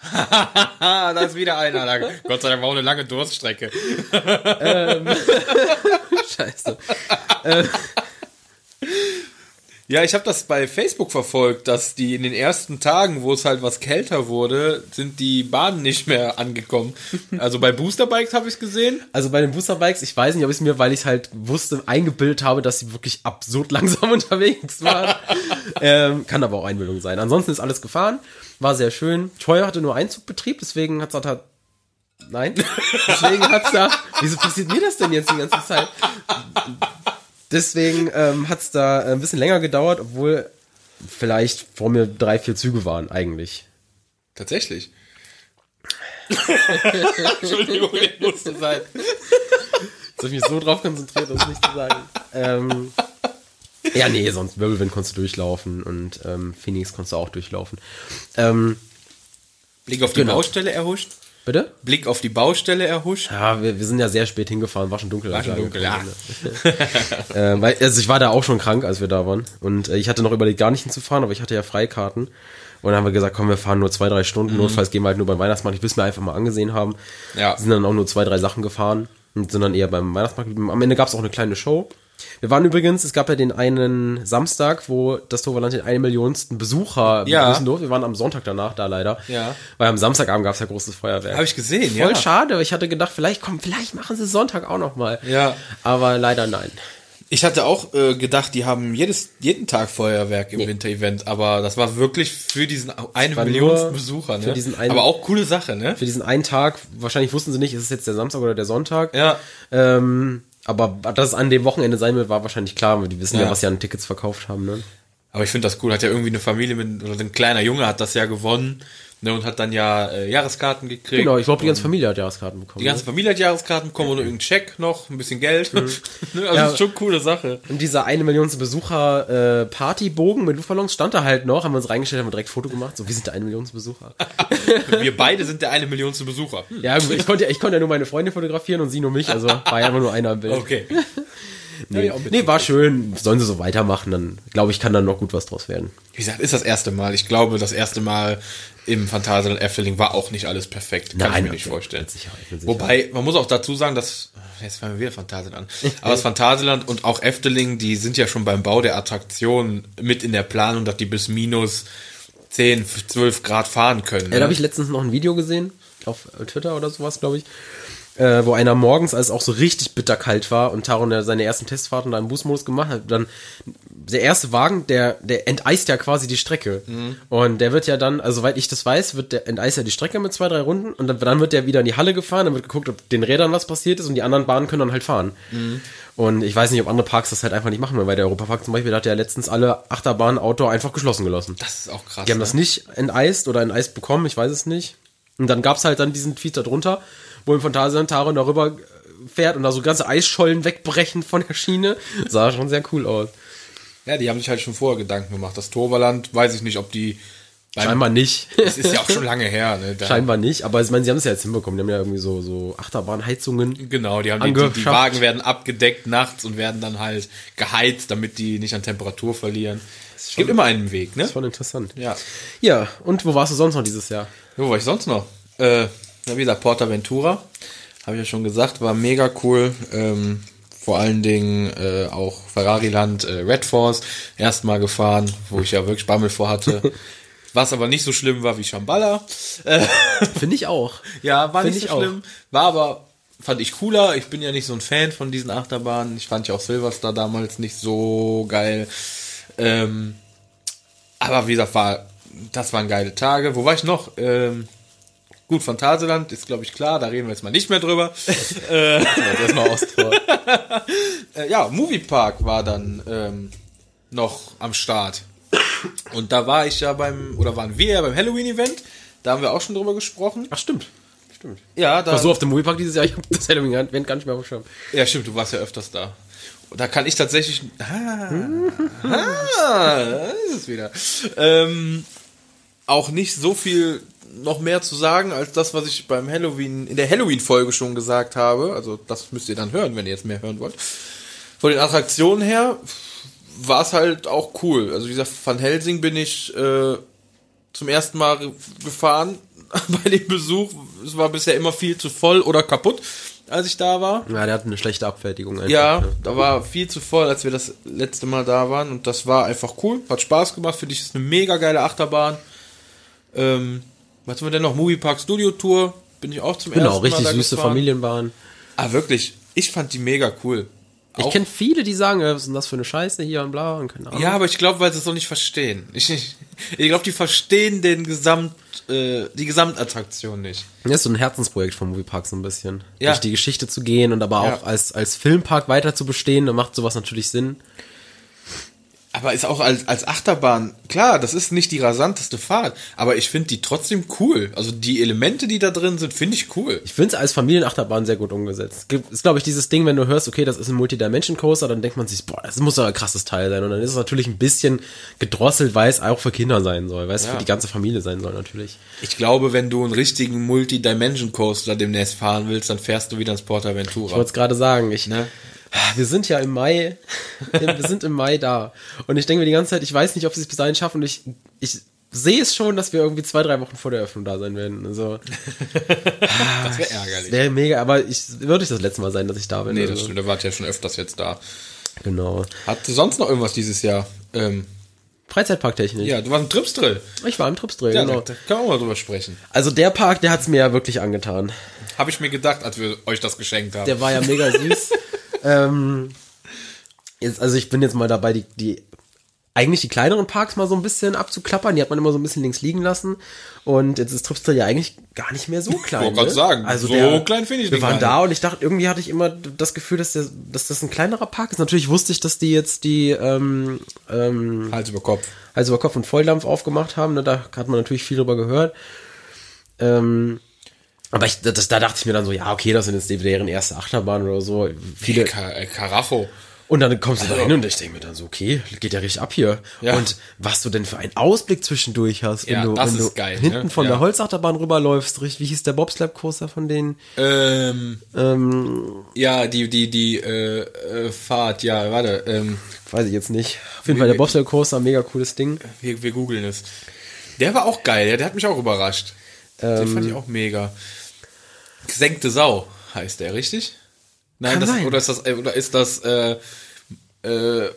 da ist wieder einer. Da. Gott sei Dank war auch eine lange Durststrecke. ähm, Scheiße. ähm, ja, ich habe das bei Facebook verfolgt, dass die in den ersten Tagen, wo es halt was kälter wurde, sind die Bahnen nicht mehr angekommen. Also bei Boosterbikes habe ich gesehen. Also bei den Boosterbikes, ich weiß nicht, ob ich es mir, weil ich halt wusste, eingebildet habe, dass sie wirklich absurd langsam unterwegs waren. ähm, kann aber auch Einbildung sein. Ansonsten ist alles gefahren, war sehr schön. Troy hatte nur Einzugbetrieb, deswegen hat es halt Nein. Deswegen hat's da. Wieso passiert mir das denn jetzt die ganze Zeit? Deswegen ähm, hat's da ein bisschen länger gedauert, obwohl vielleicht vor mir drei, vier Züge waren, eigentlich. Tatsächlich. Entschuldigung, ich musste sein. Jetzt habe ich mich so drauf konzentriert, das nicht zu sagen. Ähm, ja, nee, sonst Wirbelwind konntest du durchlaufen und ähm, Phoenix konntest du auch durchlaufen. Ähm, Blick auf die Genau. Baustelle erhuscht. Bitte? Blick auf die Baustelle erhuscht. Ja, wir, wir sind ja sehr spät hingefahren, war schon dunkel. War schon wir dunkel, ja. äh, weil, also ich war da auch schon krank, als wir da waren. Und äh, ich hatte noch überlegt, gar nicht hinzufahren, aber ich hatte ja Freikarten. Und dann haben wir gesagt, komm, wir fahren nur zwei, drei Stunden. Notfalls gehen wir halt nur beim Weihnachtsmarkt. Ich will es mir einfach mal angesehen haben. Ja. Sind dann auch nur zwei, drei Sachen gefahren und sind dann eher beim Weihnachtsmarkt. Am Ende gab es auch eine kleine Show. Wir waren übrigens, es gab ja den einen Samstag, wo das Toverland den einen Millionsten Besucher Ja. begrüßen durfte. Wir waren am Sonntag danach da leider. Ja. Weil am Samstagabend gab es ja großes Feuerwerk. Habe ich gesehen, Voll ja. schade, weil ich hatte gedacht, vielleicht komm, vielleicht machen sie Sonntag auch noch mal. Ja. Aber leider nein. Ich hatte auch äh, gedacht, die haben jedes, jeden Tag Feuerwerk im Winter-Event, aber das war wirklich für diesen eine war Million nur Besucher, ne? für diesen einen- aber auch coole Sache, ne? Für diesen einen Tag, wahrscheinlich wussten sie nicht, ist es jetzt der Samstag oder der Sonntag. Ja. Ähm, aber dass es an dem Wochenende sein wird, war wahrscheinlich klar, weil die wissen ja, Ja. was sie an Tickets verkauft haben. Ne? Aber ich finde das cool. Hat ja irgendwie eine Familie mit, oder ein kleiner Junge hat das ja gewonnen, ne? Und hat dann ja äh, Jahreskarten gekriegt. Genau, ich glaube, die ganze Familie hat Jahreskarten bekommen. Die ganze Familie hat Jahreskarten bekommen und irgendeinen Check noch, ein bisschen Geld. ne? Also Mhm. Ja. das ist schon eine coole Sache. ne? Und dieser eine Millionste Besucher äh, Partybogen mit Luftballons stand da halt noch, haben wir uns reingestellt, haben wir direkt Foto gemacht. So, wir sind der eine Millionste Besucher. Wir beide sind der eine Millionste Besucher. ja, gut, ich konnte, ja- ich konnte ja nur meine Freundin fotografieren und sie nur mich, also war ja immer nur einer im Bild. Okay. Nee, nee, war schön. Sollen sie so weitermachen, dann glaube ich, kann dann noch gut was draus werden. Wie gesagt, ist das erste Mal. Ich glaube, das erste Mal im Phantasialand Efteling war auch nicht alles perfekt. Kann Nein, ich mir nicht mit- vorstellen. mit Sicherheit, mit Sicherheit. Wobei, man muss auch dazu sagen, dass, jetzt fangen wir wieder Phantasialand an, aber das Phantasialand und auch Efteling, die sind ja schon beim Bau der Attraktion mit in der Planung, dass die bis minus 10, 12 Grad fahren können. Ja, ne? da habe ich letztens noch ein Video gesehen, auf Twitter oder sowas, glaube ich, äh, wo einer morgens, als es auch so richtig bitterkalt war und Taron ja seine ersten Testfahrten da im Boostmodus gemacht hat, dann der erste Wagen, der, der enteist ja quasi die Strecke. Und der wird ja dann, also soweit ich das weiß, wird der enteist ja die Strecke mit zwei, drei Runden und dann, dann wird der wieder in die Halle gefahren, dann wird geguckt, ob den Rädern was passiert ist und die anderen Bahnen können dann halt fahren. Und ich weiß nicht, ob andere Parks das halt einfach nicht machen, weil der Europapark zum Beispiel, hat ja letztens alle Achterbahnen Outdoor einfach geschlossen gelassen. das ist auch krass. Die haben ne? das nicht enteist oder enteist bekommen, ich weiß es nicht. Und dann gab's halt dann diesen Tweet da drunter, wo im Phantasialand Taron darüber äh, fährt und da so ganze Eisschollen wegbrechen von der Schiene. Sah schon sehr cool aus. Ja, die haben sich halt schon vorher Gedanken gemacht. Das Torvaland, weiß ich nicht, ob die Scheinbar nicht. Es ist ja auch schon lange her, ne? Scheinbar nicht, aber ich meine, sie haben es ja jetzt hinbekommen. Die haben ja irgendwie so, so Achterbahnheizungen. Genau, die haben die, die, die. Wagen werden abgedeckt nachts und werden dann halt geheizt, damit die nicht an Temperatur verlieren. Es gibt immer einen Weg, ne? Das war interessant. Ja. Ja, und wo warst du sonst noch dieses Jahr? Wo war ich sonst noch? Äh, wie gesagt, Portaventura, habe ich ja schon gesagt, war mega cool. Ähm, vor allen Dingen äh, auch Ferrari-Land, äh, Red Force, erstmal gefahren, wo ich ja wirklich Bammel vor hatte. Was aber nicht so schlimm war wie Shambhala. Finde ich auch. Ja, war Find nicht ich so auch. schlimm. War aber, fand ich cooler. Ich bin ja nicht so ein Fan von diesen Achterbahnen. Ich fand ja auch Silverstar damals nicht so geil. Ähm, aber wie gesagt, war, das waren geile Tage. Wo war ich noch? Ähm, gut, Phantasialand ist, glaube ich, klar. Da reden wir jetzt mal nicht mehr drüber. Erstmal Osttor. äh, ja, Moviepark war dann ähm, noch am Start. Und da war ich ja beim, oder waren wir ja beim Halloween-Event. Da haben wir auch schon drüber gesprochen. Ach, stimmt. Stimmt. Ja, da. Ich war so auf dem Moviepark dieses Jahr, ich habe das Halloween-Event gar nicht mehr auf. Ja, stimmt, du warst ja öfters da. Und da kann ich tatsächlich. Ah, ah, da ist es wieder. Ähm, auch nicht so viel noch mehr zu sagen, als das, was ich beim Halloween, in der Halloween-Folge schon gesagt habe. Also, das müsst ihr dann hören, wenn ihr jetzt mehr hören wollt. Von den Attraktionen her war es halt auch cool. Also, gesagt, Van Helsing bin ich äh, zum ersten Mal gefahren bei dem Besuch. Es war bisher immer viel zu voll oder kaputt, als ich da war. Ja, der hat eine schlechte Abfertigung einfach. Ja, da war viel zu voll, als wir das letzte Mal da waren. Und das war einfach cool. Hat Spaß gemacht. Finde ich, ist eine mega geile Achterbahn. Ähm, was haben wir denn noch? Moviepark Studio Tour. Bin ich auch zum Genau, ersten richtig Mal da süße gefahren. Familienbahn. Ah, wirklich. Ich fand die mega cool. Ich Auch- kenne viele, die sagen, was ist denn das für eine Scheiße hier und bla und keine Ahnung. Ja, aber ich glaube, weil sie es noch nicht verstehen. Ich, ich, ich glaube, die verstehen den Gesamt, äh, die Gesamtattraktion nicht. Das ist so ein Herzensprojekt vom Moviepark so ein bisschen. Ja. Durch die Geschichte zu gehen und aber Ja. auch als, als Filmpark weiter zu bestehen, da macht sowas natürlich Sinn. Aber ist auch als, als Achterbahn, klar, das ist nicht die rasanteste Fahrt, aber ich finde die trotzdem cool. Also die Elemente, die da drin sind, finde ich cool. Ich finde es als Familienachterbahn sehr gut umgesetzt. Gibt- Ist, glaube ich, dieses Ding, wenn du hörst, okay, das ist ein Multidimension-Coaster, dann denkt man sich, boah, das muss aber ein krasses Teil sein. Und dann ist es natürlich ein bisschen gedrosselt, weil es auch für Kinder sein soll, weil es Ja. für die ganze Familie sein soll natürlich. Ich glaube, wenn du einen richtigen Multi-Dimension-Coaster demnächst fahren willst, dann fährst du wieder ins Ich PortAventura. wollte es gerade sagen, ich, Ne? Wir sind ja im Mai, wir sind im Mai da. Und ich denke mir die ganze Zeit, ich weiß nicht, ob sie es bis dahin schaffen und ich, ich sehe es schon, dass wir irgendwie zwei, drei Wochen vor der Eröffnung da sein werden. Also, Das wäre das ärgerlich. wäre mega, aber ich, würde nicht das letzte Mal sein, dass ich da bin. Nee, also, das stimmt, da wart ja schon öfters jetzt da. Genau. Hatte sonst noch irgendwas dieses Jahr? Ähm, Freizeitparktechnik. ja, du warst ein Tripsdrill. Ich war im Tripsdrill, Ja, genau. da, da können wir auch mal drüber sprechen. Also der Park, der hat's mir ja wirklich angetan. Habe ich mir gedacht, als wir euch das geschenkt haben. Der war ja mega süß. ähm, jetzt, also ich bin jetzt mal dabei, die, die eigentlich die kleineren Parks mal so ein bisschen abzuklappern. Die hat man immer so ein bisschen links liegen lassen. Und jetzt ist Tripsdrill ja eigentlich gar nicht mehr so klein. wollte gerade ne? sagen, also so der, klein finde ich Wir waren da und ich dachte, irgendwie hatte ich immer das Gefühl, dass, der, dass das ein kleinerer Park ist. Natürlich wusste ich, dass die jetzt die ähm, ähm, Hals über Kopf. Hals über Kopf und Volldampf aufgemacht haben. Ne? Da hat man natürlich viel drüber gehört. Ähm, aber ich, das, da dachte ich mir dann so, ja, okay, das sind jetzt deren erste Achterbahn oder so. Viele, äh, Karacho. und dann kommst du da hin und ich denke mir dann so, okay, geht ja richtig ab hier. Ja. Und was du denn für einen Ausblick zwischendurch hast, wenn Ja, du, wenn du geil, hinten ne? von Ja. der Holzachterbahn rüberläufst, richtig, wie hieß der Bobsled-Coaster von denen? Ähm, Ähm, ja, die, die, die äh, äh, Fahrt, ja, warte, ähm, weiß ich jetzt nicht. Auf jeden Fall der Bobsled-Coaster, mega cooles Ding. wir, wir googeln es. Der war auch geil, ja, der hat mich auch überrascht. Den fand ich auch mega. Gesenkte Sau heißt der, richtig? Nein, Kann das, sein. oder ist das, äh, oder ist das äh, äh,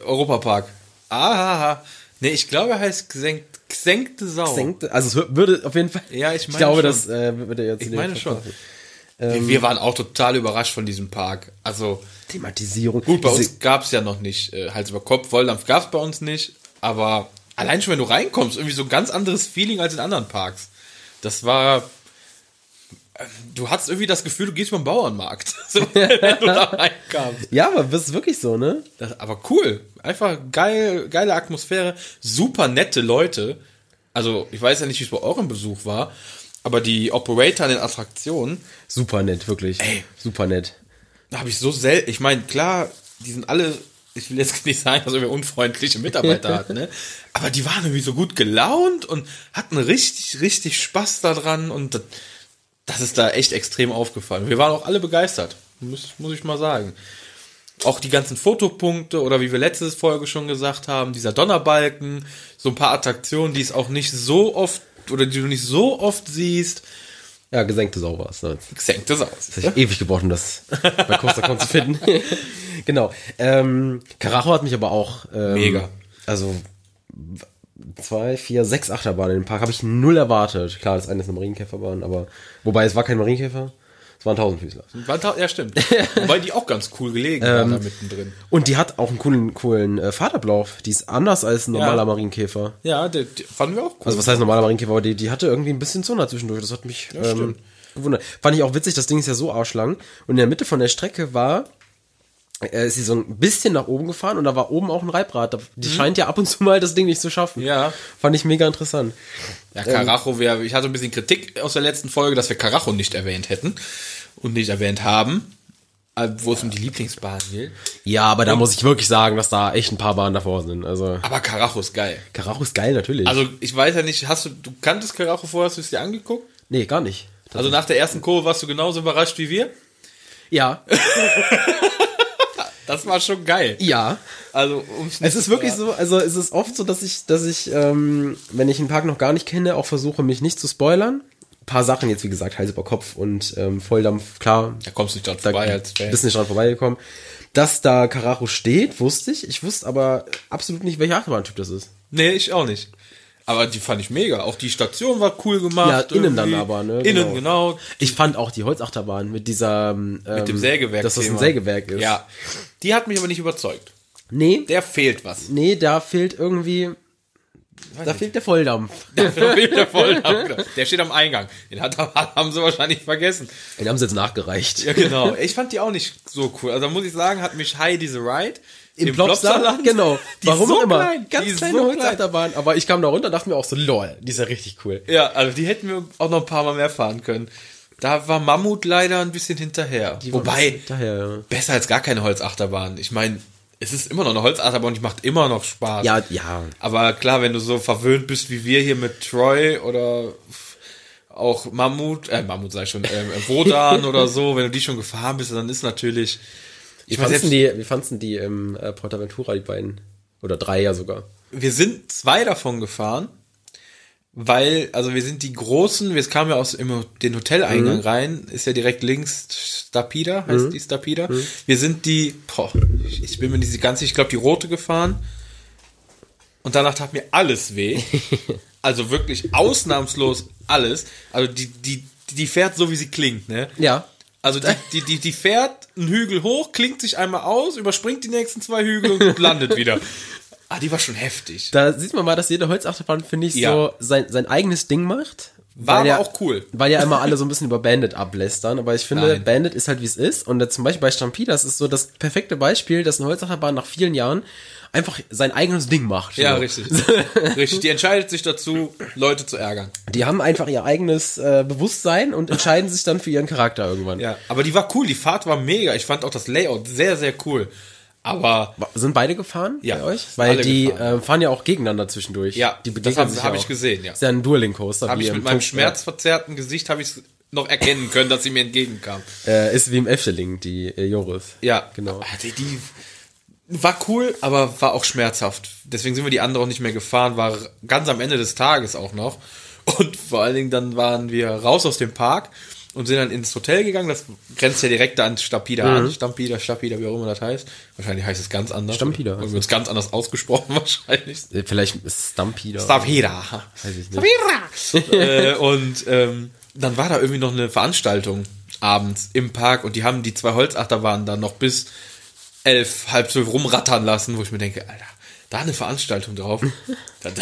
Europapark? Ah, nee, ich glaube, er heißt gesenkt, gesenkte Sau. Senkte, also es würde auf jeden Fall. Ja, ich meine glaube, schon. das äh, würde jetzt Ich meine schon. passen. wir, waren auch total überrascht von diesem Park. Also, Thematisierung. Gut, bei Diese- uns gab's ja noch nicht äh, Hals über Kopf, Volldampf gab's bei uns nicht, aber allein schon, wenn du reinkommst, irgendwie so ein ganz anderes Feeling als in anderen Parks. Das war, du hattest irgendwie das Gefühl, du gehst beim Bauernmarkt, so, wenn du da reinkamst. Ja, aber das ist wirklich so, ne? Das, aber cool, einfach geil, geile Atmosphäre, super nette Leute. Also, ich weiß ja nicht, wie es bei eurem Besuch war, aber die Operator an den Attraktionen, Super nett, wirklich. Ey. Super nett. Da habe ich so selten, ich meine, klar, die sind alle, ich will jetzt nicht sagen, dass wir unfreundliche Mitarbeiter hatten, ne? Aber die waren irgendwie so gut gelaunt und hatten richtig, richtig Spaß daran und das, das ist da echt extrem aufgefallen. Wir waren auch alle begeistert, muss, muss ich mal sagen. Auch die ganzen Fotopunkte oder wie wir letzte Folge schon gesagt haben, dieser Donnerbalken, so ein paar Attraktionen, die es auch nicht so oft oder die du nicht so oft siehst. Ja, gesenkte Sau war es. Ne? Senkt das aus. Das hat ewig gebraucht, um das bei CoasterCon zu finden. genau. Ähm, Karacho hat mich aber auch ähm, Mega. Also zwei, vier, sechs Achterbahnen im Park habe ich null erwartet. Klar, das eine ist eine Marienkäferbahn, aber wobei es war kein Marienkäfer, es war ein Tausendfüßler. Ja, stimmt. Wobei die auch ganz cool gelegen war da mittendrin. Und die hat auch einen coolen, coolen äh, Fahrtablauf. Die ist anders als ein normaler Ja. Marienkäfer. Ja, die, die fanden wir auch cool. Also was heißt normaler Marienkäfer? Aber die, die hatte irgendwie ein bisschen Zunge zwischendurch. Das hat mich ähm, stimmt. gewundert. Fand ich auch witzig, das Ding ist ja so arschlang. Und in der Mitte von der Strecke war, äh, ist sie so ein bisschen nach oben gefahren und da war oben auch ein Reibrad. Da- Die scheint ja ab und zu mal das Ding nicht zu schaffen. Mhm. Ja. Fand ich mega interessant. ja, Karacho wäre, ich hatte ein bisschen Kritik aus der letzten Folge, dass wir Karacho nicht erwähnt hätten und nicht erwähnt haben, äh, wo es um die Lieblingsbahn geht. Ja, aber da muss ich wirklich sagen, dass da echt ein paar Bahnen davor sind. Also Aber Karacho ist geil. Karacho ist geil, natürlich. Also, ich weiß ja nicht, hast du, du kanntest Karacho vorher, hast du es dir angeguckt? nee, gar nicht. Also nach der ersten Kurve warst du genauso überrascht wie wir? Ja. Das war schon geil. ja. Also, Es ist wirklich so, also es ist oft so, dass ich, dass ich, ähm, wenn ich einen Park noch gar nicht kenne, auch versuche, mich nicht zu spoilern. Ein paar Sachen jetzt, wie gesagt, Hals über Kopf und ähm, Volldampf, klar, Da kommst du nicht dran da vorbei als Fan. bist nicht dran vorbeigekommen. Dass da Karacho steht, wusste ich. Ich wusste aber absolut nicht, welcher Achterbahntyp das ist. Nee, ich auch nicht. Aber die fand ich mega. Auch die Station war cool gemacht. Ja, innen dann aber, ne? Innen, genau. Ich fand auch die Holzachterbahn mit dieser ähm, Mit dem Sägewerk. dass das ein Sägewerk ist. Ja. Die hat mich aber nicht überzeugt. Nee, Der fehlt was. nee, da fehlt irgendwie da fehlt der Volldampf. Der fehlt der Volldampf. Der steht am Eingang. Den hat, haben sie wahrscheinlich vergessen. Den haben sie jetzt nachgereicht. Ja, genau. Ich fand die auch nicht so cool. Also muss ich sagen, hat mich Heidi the Ride Im Plopsaland? Genau. Die Warum so immer. klein. Ganz Die kleine so klein. Holzachterbahn. Aber ich kam da runter und dachte mir auch so, lol, die ist ja richtig cool. Ja, also die hätten wir auch noch ein paar Mal mehr fahren können. Da war Mammut leider ein bisschen hinterher. Wobei, Daher, besser als gar keine Holzachterbahn. Ich meine, es ist immer noch eine Holzachterbahn und die macht immer noch Spaß. ja, ja. Aber klar, wenn du so verwöhnt bist wie wir hier mit Troy oder auch Mammut, äh, Mammut sei schon, ähm, Wodan oder so, wenn du die schon gefahren bist, dann ist natürlich. Wie Ich selbst, die, wie fandst du die im äh, Portaventura, die beiden? Oder drei ja sogar. wir sind zwei davon gefahren, weil, also wir sind die großen, wir kamen ja aus im, den Hoteleingang rein, ist ja direkt links Stapida, heißt die Stapida. Wir sind die, boah, ich, ich bin mir nicht ganz sicher, ich glaube die rote gefahren. Und danach tat mir alles weh. Also wirklich ausnahmslos alles. Also die, die, die fährt so, wie sie klingt, ne? Ja. Also die, die, die, die fährt einen Hügel hoch, klingt sich einmal aus, überspringt die nächsten zwei Hügel und landet wieder. Ah, die war schon heftig. Da sieht man mal, dass jede Holzachterbahn, finde ich, Ja. so sein, sein eigenes Ding macht. War aber ja, auch cool. Weil ja immer alle so ein bisschen über Bandit ablästern. Aber ich finde, Nein. Bandit ist halt wie es ist. Und zum Beispiel bei Stampede, das ist so das perfekte Beispiel, dass eine Holzachterbahn nach vielen Jahren einfach sein eigenes Ding macht. Ja, so. richtig. richtig. Die entscheidet sich dazu, Leute zu ärgern. Die haben einfach ihr eigenes äh, Bewusstsein und entscheiden sich dann für ihren Charakter irgendwann. Ja, aber die war cool. Die Fahrt war mega. Ich fand auch das Layout sehr, sehr cool. Aber Sind beide gefahren Ja, bei euch? Weil die äh, fahren ja auch gegeneinander zwischendurch. Ja, die das begegnen hab- hab ja ich gesehen, ja. Ist ja ein Dueling-Coaster. habe wie ich mit meinem Tok- schmerzverzerrten Gesicht habe ich noch erkennen können, dass sie mir entgegenkam. Äh, ist wie im Efteling, die äh, Joris. Ja, Genau. Die, die war cool, aber war auch schmerzhaft. Deswegen sind wir die andere auch nicht mehr gefahren. War ganz am Ende des Tages auch noch. Und vor allen Dingen dann waren wir raus aus dem Park und sind dann ins Hotel gegangen. Das grenzt ja direkt an Stampida an. Stampida, Stampida, wie auch immer das heißt. Wahrscheinlich heißt es ganz anders. Stampida heißt wird es ganz anders ausgesprochen wahrscheinlich. Äh, Vielleicht ist Stampede. Stampida. Weiß ich nicht. äh, und ähm, dann war da irgendwie noch eine Veranstaltung abends im Park und die haben die zwei Holzachterbahnen dann noch bis elf, halb zwölf rumrattern lassen, wo ich mir denke, Alter, da eine Veranstaltung drauf. da, da,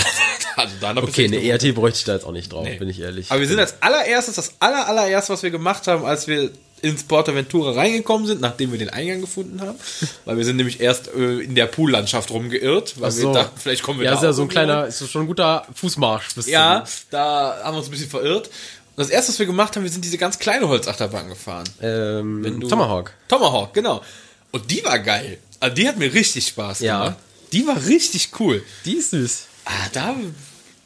also da noch Okay, eine ERT bräuchte ich da jetzt auch nicht drauf, Nee. bin ich ehrlich. Aber wir sind als allererstes, das aller, allererste, was wir gemacht haben, als wir ins Portaventura reingekommen sind, nachdem wir den Eingang gefunden haben, weil wir sind nämlich erst äh, in der Poollandschaft rumgeirrt, weil so. wir dachten, vielleicht kommen wir ja, da ist ja so ein kleiner, ist schon ein guter Fußmarsch. Bis ja, da haben wir uns ein bisschen verirrt. Und das erste, was wir gemacht haben, wir sind diese ganz kleine Holzachterbahn gefahren. Ähm, Tomahawk. Tomahawk, genau. Und die war geil. Also die hat mir richtig Spaß Ja. gemacht. Die war richtig cool. Die ist süß. Ah, da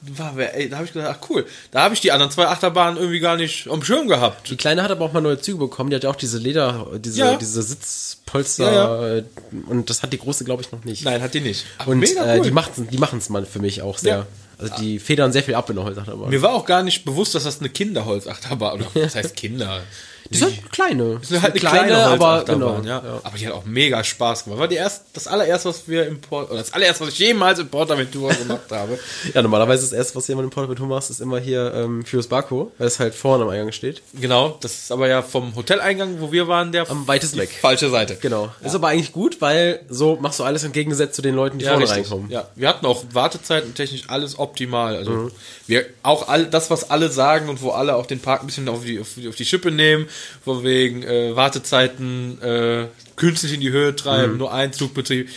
war, ey, da habe ich gedacht, ach cool. Da habe ich die anderen zwei Achterbahnen irgendwie gar nicht am Schirm gehabt. Die Kleine hat aber auch mal neue Züge bekommen. Die hat ja auch diese Leder, diese, Ja. diese Sitzpolster. äh, Und das hat die große, glaube ich, noch nicht. Nein, hat die nicht. Aber Und mega äh, cool. die machen's, die machen's mal für mich auch sehr. Ja. Also die federn sehr viel ab in der Holzachterbahn. mir war auch gar nicht bewusst, dass das eine Kinderholzachterbahn oder was heißt Kinder? Die sind halt kleine. Das ist halt eine kleine, Holzachterbahn, ja. Aber die hat auch mega Spaß gemacht. War die erst, das allererste, was wir im Port, oder das allererste, was ich jemals im Portaventura gemacht habe. Ja, normalerweise ist das erste, was jemand im Portaventur macht, ist immer hier ähm, Furious Barco, weil es halt vorne am Eingang steht. Genau, das ist aber ja vom Hoteleingang, wo wir waren, der Am weitesten weg. falsche Seite. Genau. Ist aber eigentlich gut, weil so machst du alles entgegengesetzt zu den Leuten, die Ja, vorne richtig. reinkommen. Ja, wir hatten auch Wartezeiten technisch alles optimal. Also wir auch all das, was alle sagen und wo alle auch den Park ein bisschen auf die, auf die, auf die Schippe nehmen, von wegen äh, Wartezeiten äh, künstlich in die Höhe treiben, nur ein Zugbetrieb,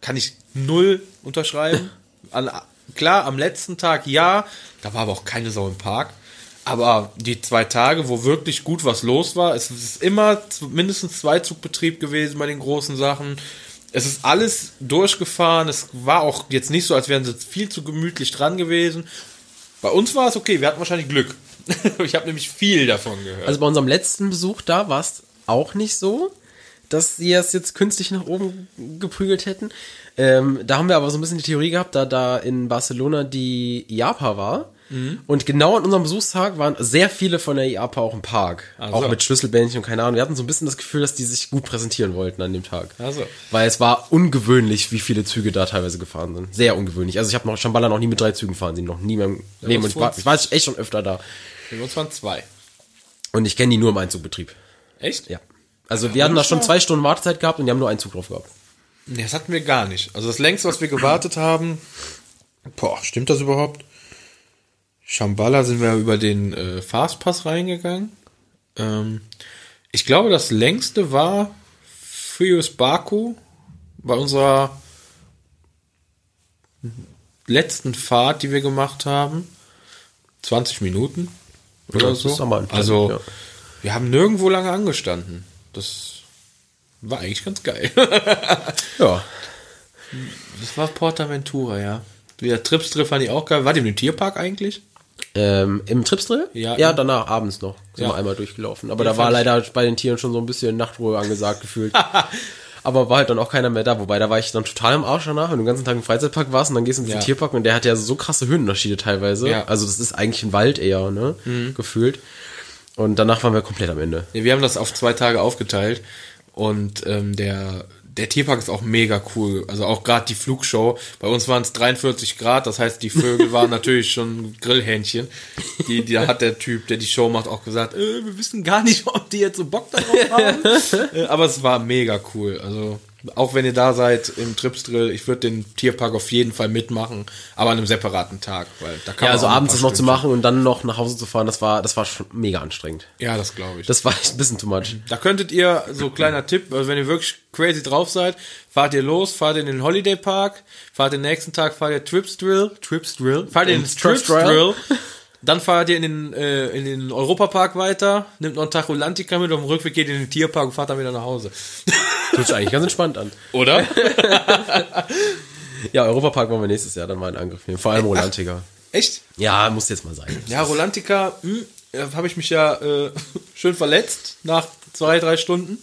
kann ich null unterschreiben. An, klar, am letzten Tag ja, da war aber auch keine Sau im Park. Aber die zwei Tage, wo wirklich gut was los war, es ist immer mindestens zwei Zugbetrieb gewesen bei den großen Sachen. Es ist alles durchgefahren. Es war auch jetzt nicht so, als wären sie viel zu gemütlich dran gewesen. Bei uns war es okay. Wir hatten wahrscheinlich Glück. ich habe nämlich viel davon gehört. Also bei unserem letzten Besuch da war es auch nicht so, dass sie es jetzt künstlich nach oben geprügelt hätten. Ähm, da haben wir aber so ein bisschen die Theorie gehabt, da da in Barcelona die IAPA war, Und genau an unserem Besuchstag waren sehr viele von der IAPA auch im Park. Ach Auch mit Schlüsselbändchen und keine Ahnung. Wir hatten so ein bisschen das Gefühl, dass die sich gut präsentieren wollten an dem Tag. Ach so. Weil es war ungewöhnlich, wie viele Züge da teilweise gefahren sind. Sehr ungewöhnlich. Also ich habe noch Shambhala noch nie mit drei Zügen fahren sehen, noch nie in meinem Leben. Und ich war, ich war echt schon öfter da. Für uns waren zwei. Und ich kenne die nur im Einzugbetrieb. Echt? Ja. Also wir hatten da schon zwei Stunden Wartezeit gehabt und die haben nur einen Zug drauf gehabt. Nee, das hatten wir gar nicht. Also das längste, was wir gewartet haben, boah, stimmt das überhaupt? Shambhala sind wir über den äh, Fastpass reingegangen. Ähm, ich glaube, das längste war Furious Baku bei unserer letzten Fahrt, die wir gemacht haben. 20 Minuten oder Ja, so. ist aber ein also, ja. wir haben nirgendwo lange angestanden. Das war eigentlich ganz geil. Ja. Das war Portaventura, ja. Der Tripstrip fand ich auch geil. War die im Tierpark eigentlich? Ähm, Im Tripsdrill? Ja. Ja, danach abends noch. Sind Ja. wir einmal durchgelaufen. Aber da war leider bei den Tieren schon so ein bisschen Nachtruhe angesagt gefühlt. Aber war halt dann auch keiner mehr da. Wobei, da war ich dann total im Arsch danach, wenn du den ganzen Tag im Freizeitpark warst und dann gehst du in diesen Ja. Tierpark und der hat ja so krasse Höhenunterschiede teilweise. Ja. Mhm. Also das ist eigentlich ein Wald eher, ne? Gefühlt. Und danach waren wir komplett am Ende. Ja, wir haben das auf zwei Tage aufgeteilt. Und ähm, der, der Tierpark ist auch mega cool. Also auch gerade die Flugshow. Bei uns waren es 43 Grad, das heißt, die Vögel waren natürlich schon Grillhähnchen. Die, die da hat der Typ, der die Show macht, auch gesagt, äh, wir wissen gar nicht, ob die jetzt so Bock darauf haben. äh, aber es war mega cool. Also auch wenn ihr da seid im Tripsdrill, ich würde den Tierpark auf jeden Fall mitmachen, aber an einem separaten Tag, weil da kann Ja, man also abends das noch zu machen und dann noch nach Hause zu fahren, das war, das war schon mega anstrengend. Ja, das glaube ich. Das war echt ein bisschen too much. Da könntet ihr, so kleiner Tipp, also wenn ihr wirklich crazy drauf seid, fahrt ihr los, fahrt in den Holiday Park, fahrt den nächsten Tag, fahrt ihr Trips Drill, Trips Drill, fahrt ihr in den Ins Trips Trips Drill, dann fahrt ihr in den, äh, in den Europapark weiter, nimmt noch einen Tag Rolantica mit, auf dem Rückweg geht ihr in den Tierpark und fahrt dann wieder nach Hause. Hört sich eigentlich ganz entspannt an. Oder? Ja, Europapark wollen wir nächstes Jahr dann mal in Angriff nehmen. Vor allem Rolantiker. Echt? Ja, muss jetzt mal sein. Ja, Rolantica, hm, habe ich mich ja äh, schön verletzt nach zwei, drei Stunden.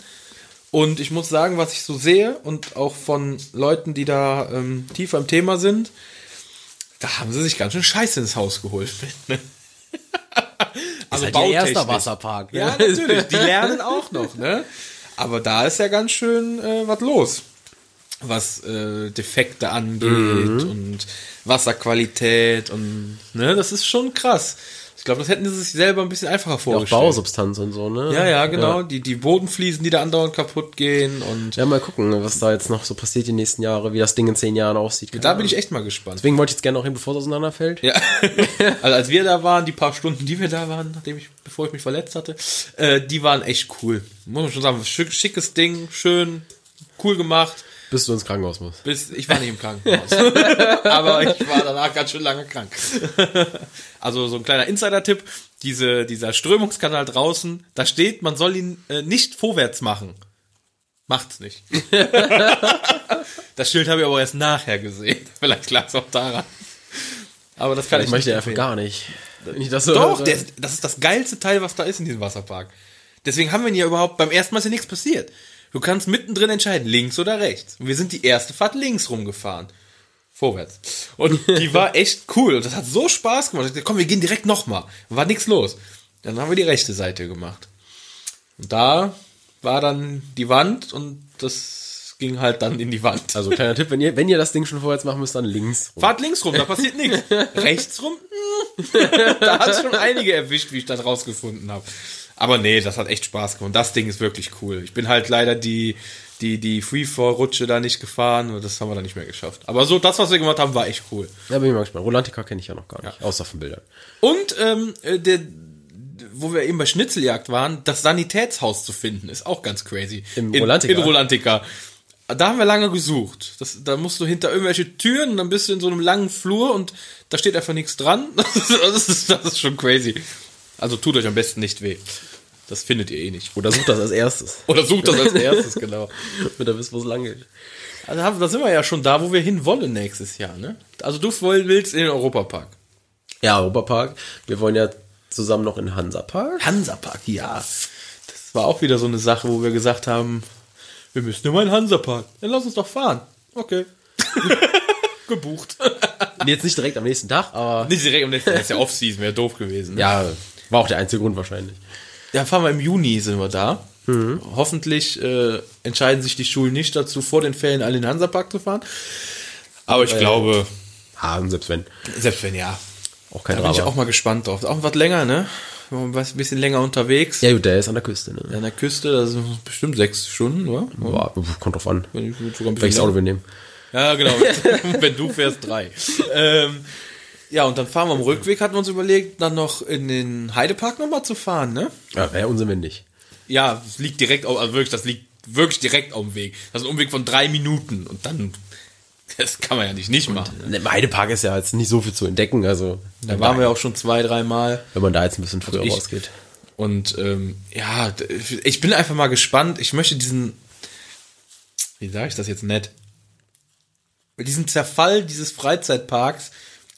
Und ich muss sagen, was ich so sehe und auch von Leuten, die da ähm, tiefer im Thema sind, da haben sie sich ganz schön Scheiße ins Haus geholt. Ne? also halt ihr erster. Wasserpark. Ne? Ja, natürlich. Die lernen auch noch, ne? Aber da ist ja ganz schön äh, was los. Was äh, Defekte angeht Mhm. und Wasserqualität und ne, das ist schon krass. Ich glaube, das hätten sie sich selber ein bisschen einfacher Ja, auch vorgestellt. Bausubstanz und so, ne? ja, ja, genau. Die, die Bodenfliesen, die da andauernd kaputt gehen und Ja, mal gucken, was da jetzt noch so passiert die nächsten Jahre, wie das Ding in zehn Jahren aussieht. da bin ich echt mal gespannt. Deswegen wollte ich jetzt gerne noch hin, bevor es auseinanderfällt. Ja, also als wir da waren, die paar Stunden, die wir da waren, nachdem ich, bevor ich mich verletzt hatte, äh, die waren echt cool. Muss man schon sagen, schick, schickes Ding, schön, cool gemacht. Bis du ins Krankenhaus musst. Bis, ich war nicht im Krankenhaus. Aber ich war danach ganz schön lange krank. Also so ein kleiner Insider-Tipp. Diese, dieser Strömungskanal draußen, da steht, man soll ihn äh, nicht vorwärts machen. Macht's nicht. das Schild habe ich aber erst nachher gesehen. Vielleicht lag es auch daran. Aber das kann Ich ich, möchte nicht einfach gar nicht. Wenn ich das so Doch, der, das ist das geilste Teil, was da ist in diesem Wasserpark. Deswegen haben wir ihn ja überhaupt, beim ersten Mal ist ja nichts passiert. Du kannst mittendrin entscheiden, links oder rechts. Und wir sind die erste Fahrt links rumgefahren. Vorwärts. Und die war echt cool. Und das hat so Spaß gemacht. Ich dachte, komm, wir gehen direkt nochmal. War nichts los. Dann haben wir die rechte Seite gemacht. Und da war dann die Wand und das ging halt dann in die Wand. Also kleiner Tipp, wenn ihr, wenn ihr das Ding schon vorwärts machen müsst, dann links. rum. Fahrt links rum, da passiert nichts. Rechts rum, hm. da hat schon einige erwischt, wie ich das rausgefunden habe. Aber nee, das hat echt Spaß gemacht. Das Ding ist wirklich cool. Ich bin halt leider die, die, die Freefall-Rutsche da nicht gefahren und das haben wir dann nicht mehr geschafft. Aber so, das, was wir gemacht haben, war echt cool. Ja, bin ich mal gespannt. Rolantica kenne ich ja noch gar nicht, außer von Bildern. Und ähm, äh, der, wo wir eben bei Schnitzeljagd waren, das Sanitätshaus zu finden, ist auch ganz crazy. Im in, Rolantica? In Rolantica. Da haben wir lange gesucht. Das, da musst du hinter irgendwelche Türen und dann bist du in so einem langen Flur und da steht einfach nichts dran. Das ist, das ist schon crazy. Also tut euch am besten nicht weh. Das findet ihr eh nicht. Oder sucht das als erstes. Oder sucht das als erstes, genau. Damit ihr wisst, wo es lang geht. Also da sind wir ja schon da, wo wir hin wollen nächstes Jahr, ne? Also du willst in den Europapark. Ja, Europapark. Wir wollen ja zusammen noch in Hansapark. Hansapark, ja. Das war auch wieder so eine Sache, wo wir gesagt haben, wir müssen immer in den Hansapark. Dann lass uns doch fahren. Okay. Gebucht. Jetzt nicht direkt am nächsten Tag, aber Nicht direkt am nächsten Tag, ist ja Off-Season, wäre doof gewesen. Ne? ja, war auch der einzige Grund wahrscheinlich. Ja, fahren wir im Juni, sind wir da. Hoffentlich äh, entscheiden sich die Schulen nicht dazu, vor den Ferien alle in den Hansapark zu fahren. Aber ich glaube, Ah, und selbst wenn. selbst wenn ja, Auch kein da bin ich auch mal gespannt drauf. Auch was länger, ne? Ein bisschen länger unterwegs. Ja gut, der ist an der Küste, ne? An der Küste, das sind bestimmt sechs Stunden, oder? Boah, kommt drauf an. Wenn ich sogar ein Welches Auto wir nehmen. Ja, genau. Wenn du fährst, drei. Ähm, ja, und dann fahren wir am Rückweg, hatten wir uns überlegt, dann noch in den Heidepark nochmal zu fahren, ne? Ja, wäre Unsinn, wenn nicht. Ja, es liegt direkt auf, also wirklich, das liegt wirklich direkt auf dem Weg. Das ist ein Umweg von drei Minuten und dann, das kann man ja nicht nicht machen. Im Heidepark ist ja jetzt nicht so viel zu entdecken, also Da waren wir auch schon zwei, dreimal. wenn man da jetzt ein bisschen früher ich- rausgeht. Und ähm, ja, ich bin einfach mal gespannt. Ich möchte diesen, wie sage ich das jetzt nett? Diesen Zerfall dieses Freizeitparks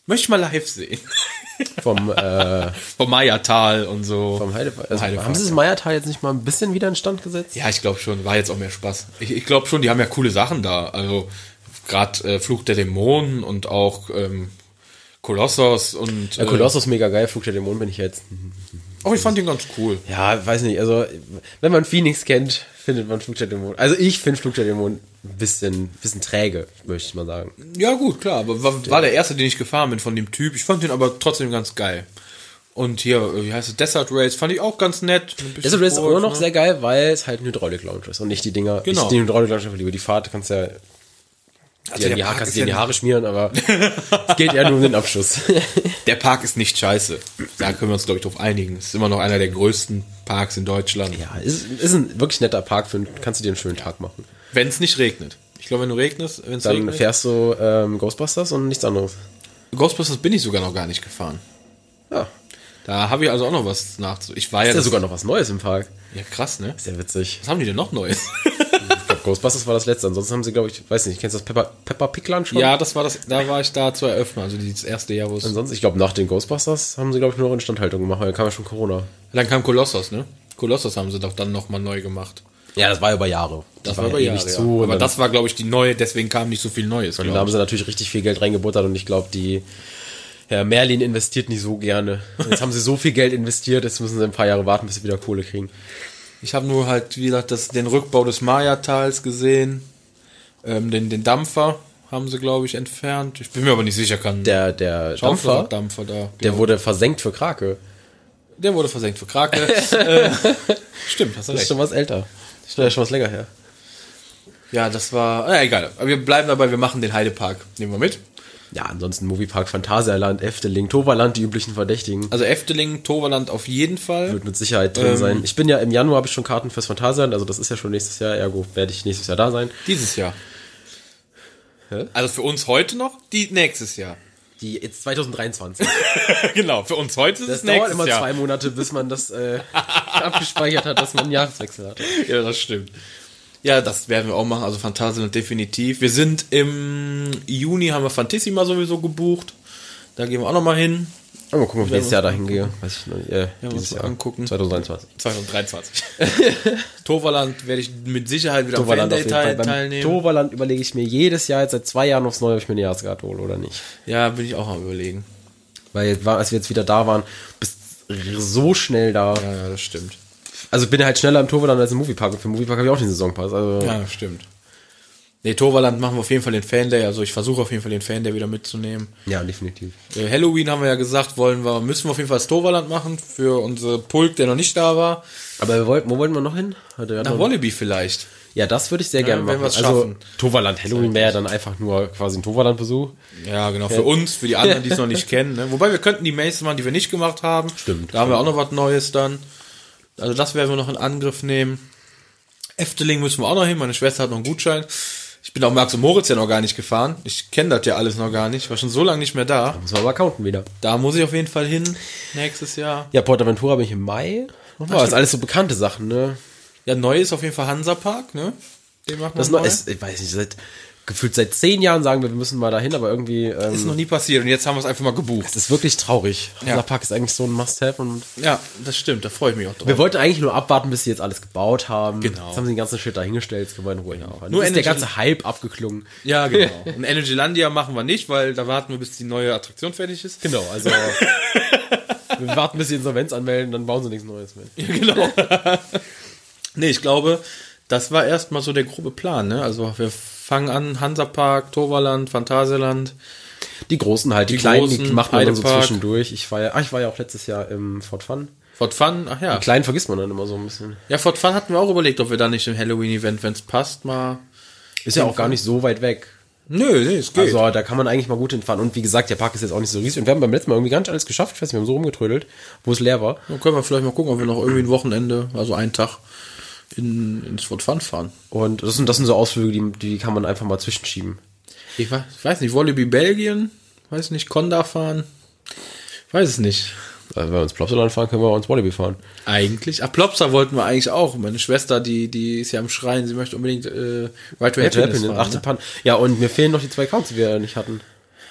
möchte ich mal live sehen. Vom, äh, Vom Maya-Tal und so. vom Heidepark. Also, Heidepark, haben sie das. Meiertal jetzt nicht mal ein bisschen wieder in Stand gesetzt? Ja, ich glaube schon. War jetzt auch mehr Spaß. Ich, ich glaube schon, die haben ja coole Sachen da. Also gerade äh, Fluch der Dämonen und auch ähm, Kolossos und. Ja, Kolossus mega geil, Flug der Dämonen bin ich jetzt. Oh, ich fand den ganz cool. Ja, weiß nicht, also wenn man Phoenix kennt, findet man Flug der Dämonen. Also ich finde Flug der Dämonen ein bisschen, bisschen träge, möchte ich mal sagen. Ja, gut, klar. Aber war, war der erste, den ich gefahren bin von dem Typ. Ich fand den aber trotzdem ganz geil. Und hier, wie heißt es, Desert Race, fand ich auch ganz nett. Bisschen Deshalb ist Sport, immer noch ne? sehr geil, weil es halt ein Hydraulik-Lounge ist und nicht die Dinger. Genau. Ich die Hydraulik-Lounge lieber. Die Fahrt kannst ja Also der die, Haare, kannst ist dir die ja- Haare schmieren, aber es geht eher nur um den Abschluss. Der Park ist nicht scheiße. Da können wir uns, glaube ich, drauf einigen. Es ist immer noch einer der größten Parks in Deutschland. ja, ist, ist ein wirklich netter Park, für, kannst du dir einen schönen Tag machen. Wenn es nicht regnet. Ich glaube, wenn du regnest, wenn es Dann regnet. fährst du ähm, Ghostbusters und nichts anderes. Ghostbusters bin ich sogar noch gar nicht gefahren. Ja. Da habe ich also auch noch was nachzu. Ich war ja, Ist ja das- sogar noch was Neues im Park. Ja, krass, ne? Sehr witzig. Was haben die denn noch Neues? Glaube, Ghostbusters war das letzte. Ansonsten haben sie, glaube ich, weiß nicht, kennst du das Pepper, Pepper Pig Lunch schon? ja, das war das. Da war ich da zu eröffnen. Also dieses erste Jahr, wo es. Ansonsten, ich glaube, nach den Ghostbusters haben sie, glaube ich, nur noch Instandhaltung gemacht, weil dann kam ja schon Corona. Dann kam Kolossos, ne? Kolossos haben sie doch dann nochmal neu gemacht. Ja, das war über Jahre. Das Die war über ja Jahre, ja. zu. Aber das war, glaube ich, die neue, deswegen kam nicht so viel Neues. Und da haben sie natürlich richtig viel Geld reingebuttert und ich glaube, die Herr Merlin investiert nicht so gerne. Jetzt haben sie so viel Geld investiert, jetzt müssen sie ein paar Jahre warten, bis sie wieder Kohle kriegen. Ich habe nur halt, wie gesagt, das, den Rückbau des Maya-Tals gesehen. Ähm, den, den Dampfer haben sie, glaube ich, entfernt. Ich bin mir aber nicht sicher, kann Der, der Dampfer, Dampfer, da. der genau. wurde versenkt für Krake. der wurde versenkt für Krake. äh, stimmt, hast du Das ist recht. schon was älter. Das ist ja schon was länger her. Ja, das war, äh, egal. Aber wir bleiben dabei, wir machen den Heidepark. Nehmen wir mit. Ja, ansonsten Moviepark Phantasialand, Efteling, Toverland, die üblichen Verdächtigen. Also Efteling, Toverland auf jeden Fall. Wird mit Sicherheit drin Ähm, sein. Ich bin ja im Januar habe ich schon Karten fürs Phantasialand, also das ist ja schon nächstes Jahr, ergo werde ich nächstes Jahr da sein. Dieses Jahr. Hä? Also für uns heute noch, die nächstes Jahr. Die jetzt 2023. genau, für uns heute ist Das es dauert nächstes immer Jahr. zwei Monate, bis man das äh, abgespeichert hat, dass man einen Jahreswechsel hatte. Ja, das stimmt. Ja, das werden wir auch machen, also Phantasialand definitiv. Wir sind im Juni, haben wir Fantissima sowieso gebucht. Da gehen wir auch nochmal hin. Aber mal gucken, ob ich nächstes Jahr dahin gehe. Weiß ich noch nicht. Äh, muss dieses Jahr. angucken. 2023. 2023. Toverland werde ich mit Sicherheit wieder Toverland auf jeden Fall. teil, Beim teilnehmen. Toverland überlege ich mir jedes Jahr, jetzt seit zwei Jahren aufs Neue, ob ich mir eine Jahreskarte hole oder nicht. ja, bin ich auch am überlegen. Weil als wir jetzt wieder da waren, bist so schnell da. Ja, ja, das stimmt. Also ich bin halt schneller im Toverland als im Moviepark. Und für den Moviepark habe ich auch den Saisonpass. Also Ja, stimmt. Nee, Toverland machen wir auf jeden Fall den Fan Day. Also ich versuche auf jeden Fall den Fan Day wieder mitzunehmen. ja, definitiv. Äh, Halloween haben wir ja gesagt, wollen wir, müssen wir auf jeden Fall das Toverland machen für unsere Pulk, der noch nicht da war. Aber wir wollten, wo wollten wir noch hin? Hatte Nach Wallaby vielleicht. ja, das würde ich sehr gerne wenn machen. wir's Also schaffen. Toverland Halloween wäre ja dann einfach nur quasi ein Toverland-Besuch. Ja, genau, für uns, für die anderen, die es noch nicht kennen. Ne? Wobei wir könnten die Maze machen, die wir nicht gemacht haben. Stimmt, Da haben wir auch noch was Neues dann. Also das werden wir noch in Angriff nehmen. Efteling müssen wir auch noch hin. Meine Schwester hat noch einen Gutschein. Ich bin auch Max und Moritz ja noch gar nicht gefahren. Ich kenne das ja alles noch gar nicht. Ich war schon so lange nicht mehr da. Muss man aber counten wieder. Da muss ich auf jeden Fall hin. Nächstes Jahr. Ja, Portaventura bin ich im Mai. Nochmal, das ist alles so bekannte Sachen, ne? Ja, neu ist auf jeden Fall Hansapark, ne? Den machen wir Das neu. ist, ich weiß nicht, seit gefühlt seit zehn Jahren sagen wir, wir müssen mal dahin, aber irgendwie ähm, Ist noch nie passiert und jetzt haben wir es einfach mal gebucht. es ist wirklich traurig. Ja. Park ist eigentlich so ein Must-Have und Ja, das stimmt, da freue ich mich auch drauf. wir wollten eigentlich nur abwarten, bis sie jetzt alles gebaut haben. Genau. Jetzt haben sie den ganzen Shit dahingestellt, jetzt können wir in Ruhe hinfahren. Nur ist der ganze Hype abgeklungen. Ja, genau. Und Energylandia machen wir nicht, weil da warten wir, bis die neue Attraktion fertig ist. Genau, also wir warten, bis sie Insolvenz anmelden, dann bauen sie nichts Neues mehr. genau. nee, ich glaube, das war erstmal so der grobe Plan. Ne? Also wir fangen an, Hansapark, Toverland, Phantasialand. Die großen halt, die, Die kleinen, die großen, macht man dann so zwischendurch. Ich war ja, ah, ich war ja auch letztes Jahr im Fort Fun. Fort Fun, ach ja. Die kleinen vergisst man dann immer so ein bisschen. Ja, Fort Fun hatten wir auch überlegt, ob wir da nicht im Halloween-Event, wenn es passt, mal... Ist ja auch gar nicht so weit weg. Nö, nee, es geht. Also da kann man eigentlich mal gut hinfahren. Und wie gesagt, der Park ist jetzt auch nicht so riesig. Und wir haben beim letzten Mal irgendwie nicht alles geschafft. Ich weiß nicht, wir haben so rumgetrödelt, wo es leer war. Dann können wir vielleicht mal gucken, ob wir noch irgendwie ein Wochenende, also einen Tag, in, ins Fort Fun fahren. Und das sind, das sind so Ausflüge, die, die kann man einfach mal zwischenschieben. Ich weiß, ich weiß nicht, Wallaby Belgien, weiß nicht, Conda fahren, weiß es nicht. Also wenn wir ins Plopsaland fahren, können wir auch ins Wallaby fahren. Eigentlich. Ach, Plopsa wollten wir eigentlich auch. Meine Schwester, die, die ist ja am Schreien, sie möchte unbedingt äh, Right to Happiness fahren. Achte Ne? Pan. Ja, und mir fehlen noch die zwei Counts, die wir nicht hatten.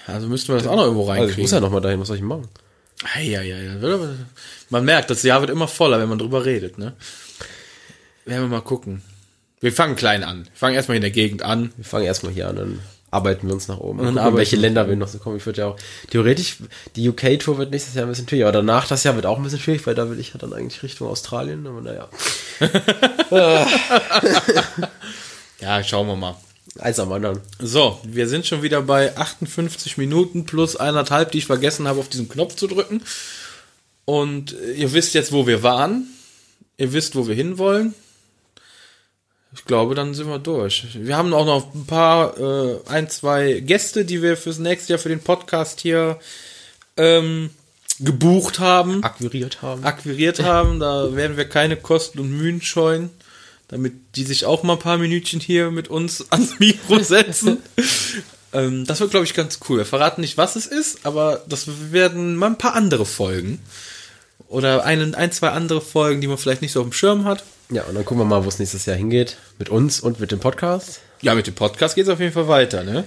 Also müssten wir das auch noch irgendwo Also ich muss reinkriegen. ja noch mal dahin, was soll ich machen? ja, ja, ja. wird aber- Man merkt, das Jahr wird immer voller, wenn man drüber redet, ne? Werden wir mal gucken. Wir fangen klein an. Wir fangen erstmal in der Gegend an. Wir fangen erstmal hier an, dann arbeiten wir uns nach oben. Und gucken, welche Länder wir noch so kommen. Ich würde ja auch, theoretisch, die UK-Tour wird nächstes Jahr ein bisschen schwierig, aber danach das Jahr wird auch ein bisschen schwierig, weil da will ich ja dann eigentlich Richtung Australien, aber naja. Ja, schauen wir mal. Eins am anderen. So, wir sind schon wieder bei 58 Minuten plus eineinhalb, die ich vergessen habe, auf diesen Knopf zu drücken. Und äh, ihr wisst jetzt, wo wir waren. Ihr wisst, wo wir hinwollen. Ich glaube, dann sind wir durch. Wir haben auch noch ein paar, äh, ein, zwei Gäste, die wir fürs nächste Jahr für den Podcast hier ähm, gebucht haben, Akquiriert haben. akquiriert haben. Da werden wir keine Kosten und Mühen scheuen, damit die sich auch mal ein paar Minütchen hier mit uns ans Mikro setzen. ähm, das wird, glaube ich, ganz cool. Wir verraten nicht, was es ist, aber das werden mal ein paar andere Folgen. Oder ein, ein, zwei andere Folgen, die man vielleicht nicht so auf dem Schirm hat. Ja, und dann gucken wir mal, wo es nächstes Jahr hingeht. Mit uns und mit dem Podcast. Ja, mit dem Podcast geht es auf jeden Fall weiter, ne?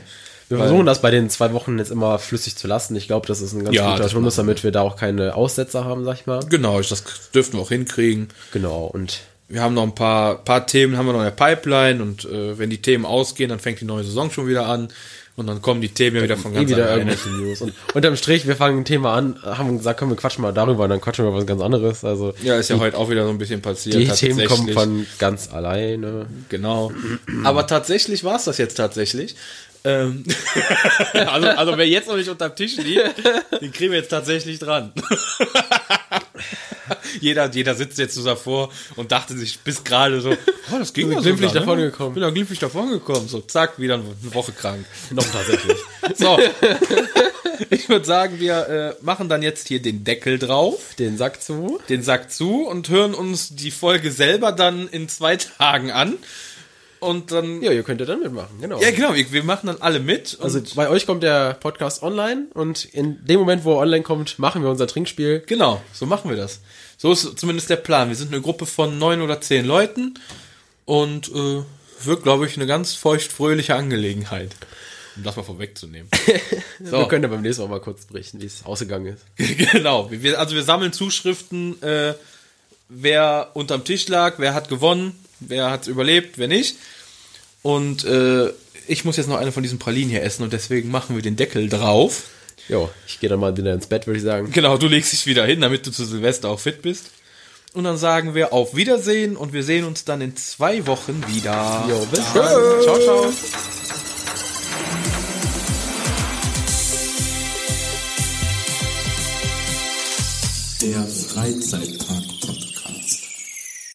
Wir versuchen das bei den zwei Wochen jetzt immer flüssig zu lassen. Ich glaube, das ist ein ganz Ja, guter Turnus, damit wir da auch keine Aussetzer haben, sag ich mal. Genau, das dürften wir auch hinkriegen. Genau, und Wir haben noch ein paar, paar Themen, haben wir noch in der Pipeline und äh, wenn die Themen ausgehen, dann fängt die neue Saison schon wieder an und dann kommen die Themen ja wieder von eh ganz wieder alleine. irgendwelche News. Und unterm Strich, wir fangen ein Thema an, haben gesagt, komm, wir quatschen mal darüber und dann quatschen wir über was ganz anderes. Also Ja, ist ja heute auch wieder so ein bisschen passiert. die Themen kommen von ganz alleine. Genau. Aber tatsächlich war es das jetzt tatsächlich. Ähm, also, also wer jetzt noch nicht unterm Tisch liegt, den kriegen wir jetzt tatsächlich dran. jeder, jeder sitzt jetzt so davor und dachte sich bis gerade so, oh, das ging Bin ja glimpflich sogar, ne? davongekommen. Bin ja glimpflich davongekommen. So, zack, wieder eine Woche krank. Noch tatsächlich. So. ich würde sagen, wir äh, machen dann jetzt hier den Deckel drauf, Den Sack zu. den Sack zu und hören uns die Folge selber dann in zwei Tagen an. Und dann Ja, ihr könnt ja dann mitmachen, genau. Ja, genau, wir, wir machen dann alle mit. Also bei euch kommt der Podcast online und in dem Moment, wo er online kommt, machen wir unser Trinkspiel. genau, so machen wir das. So ist zumindest der Plan. Wir sind eine Gruppe von neun oder zehn Leuten und äh, wird, glaube ich, eine ganz feuchtfröhliche Angelegenheit. Um das mal vorwegzunehmen. Wir können ja beim nächsten Mal mal kurz berichten, wie es ausgegangen ist. genau. Wir, also wir sammeln Zuschriften, äh, wer unterm Tisch lag, wer hat gewonnen, wer hat überlebt, wer nicht. Und äh, ich muss jetzt noch eine von diesen Pralinen hier essen und deswegen machen wir den Deckel drauf. Jo, ich gehe dann mal wieder ins Bett, würde ich sagen. Genau, du legst dich wieder hin, damit du zu Silvester auch fit bist. Und dann sagen wir auf Wiedersehen und wir sehen uns dann in zwei Wochen wieder. Jo, bis dann. Ciao, ciao. Der Freizeitpark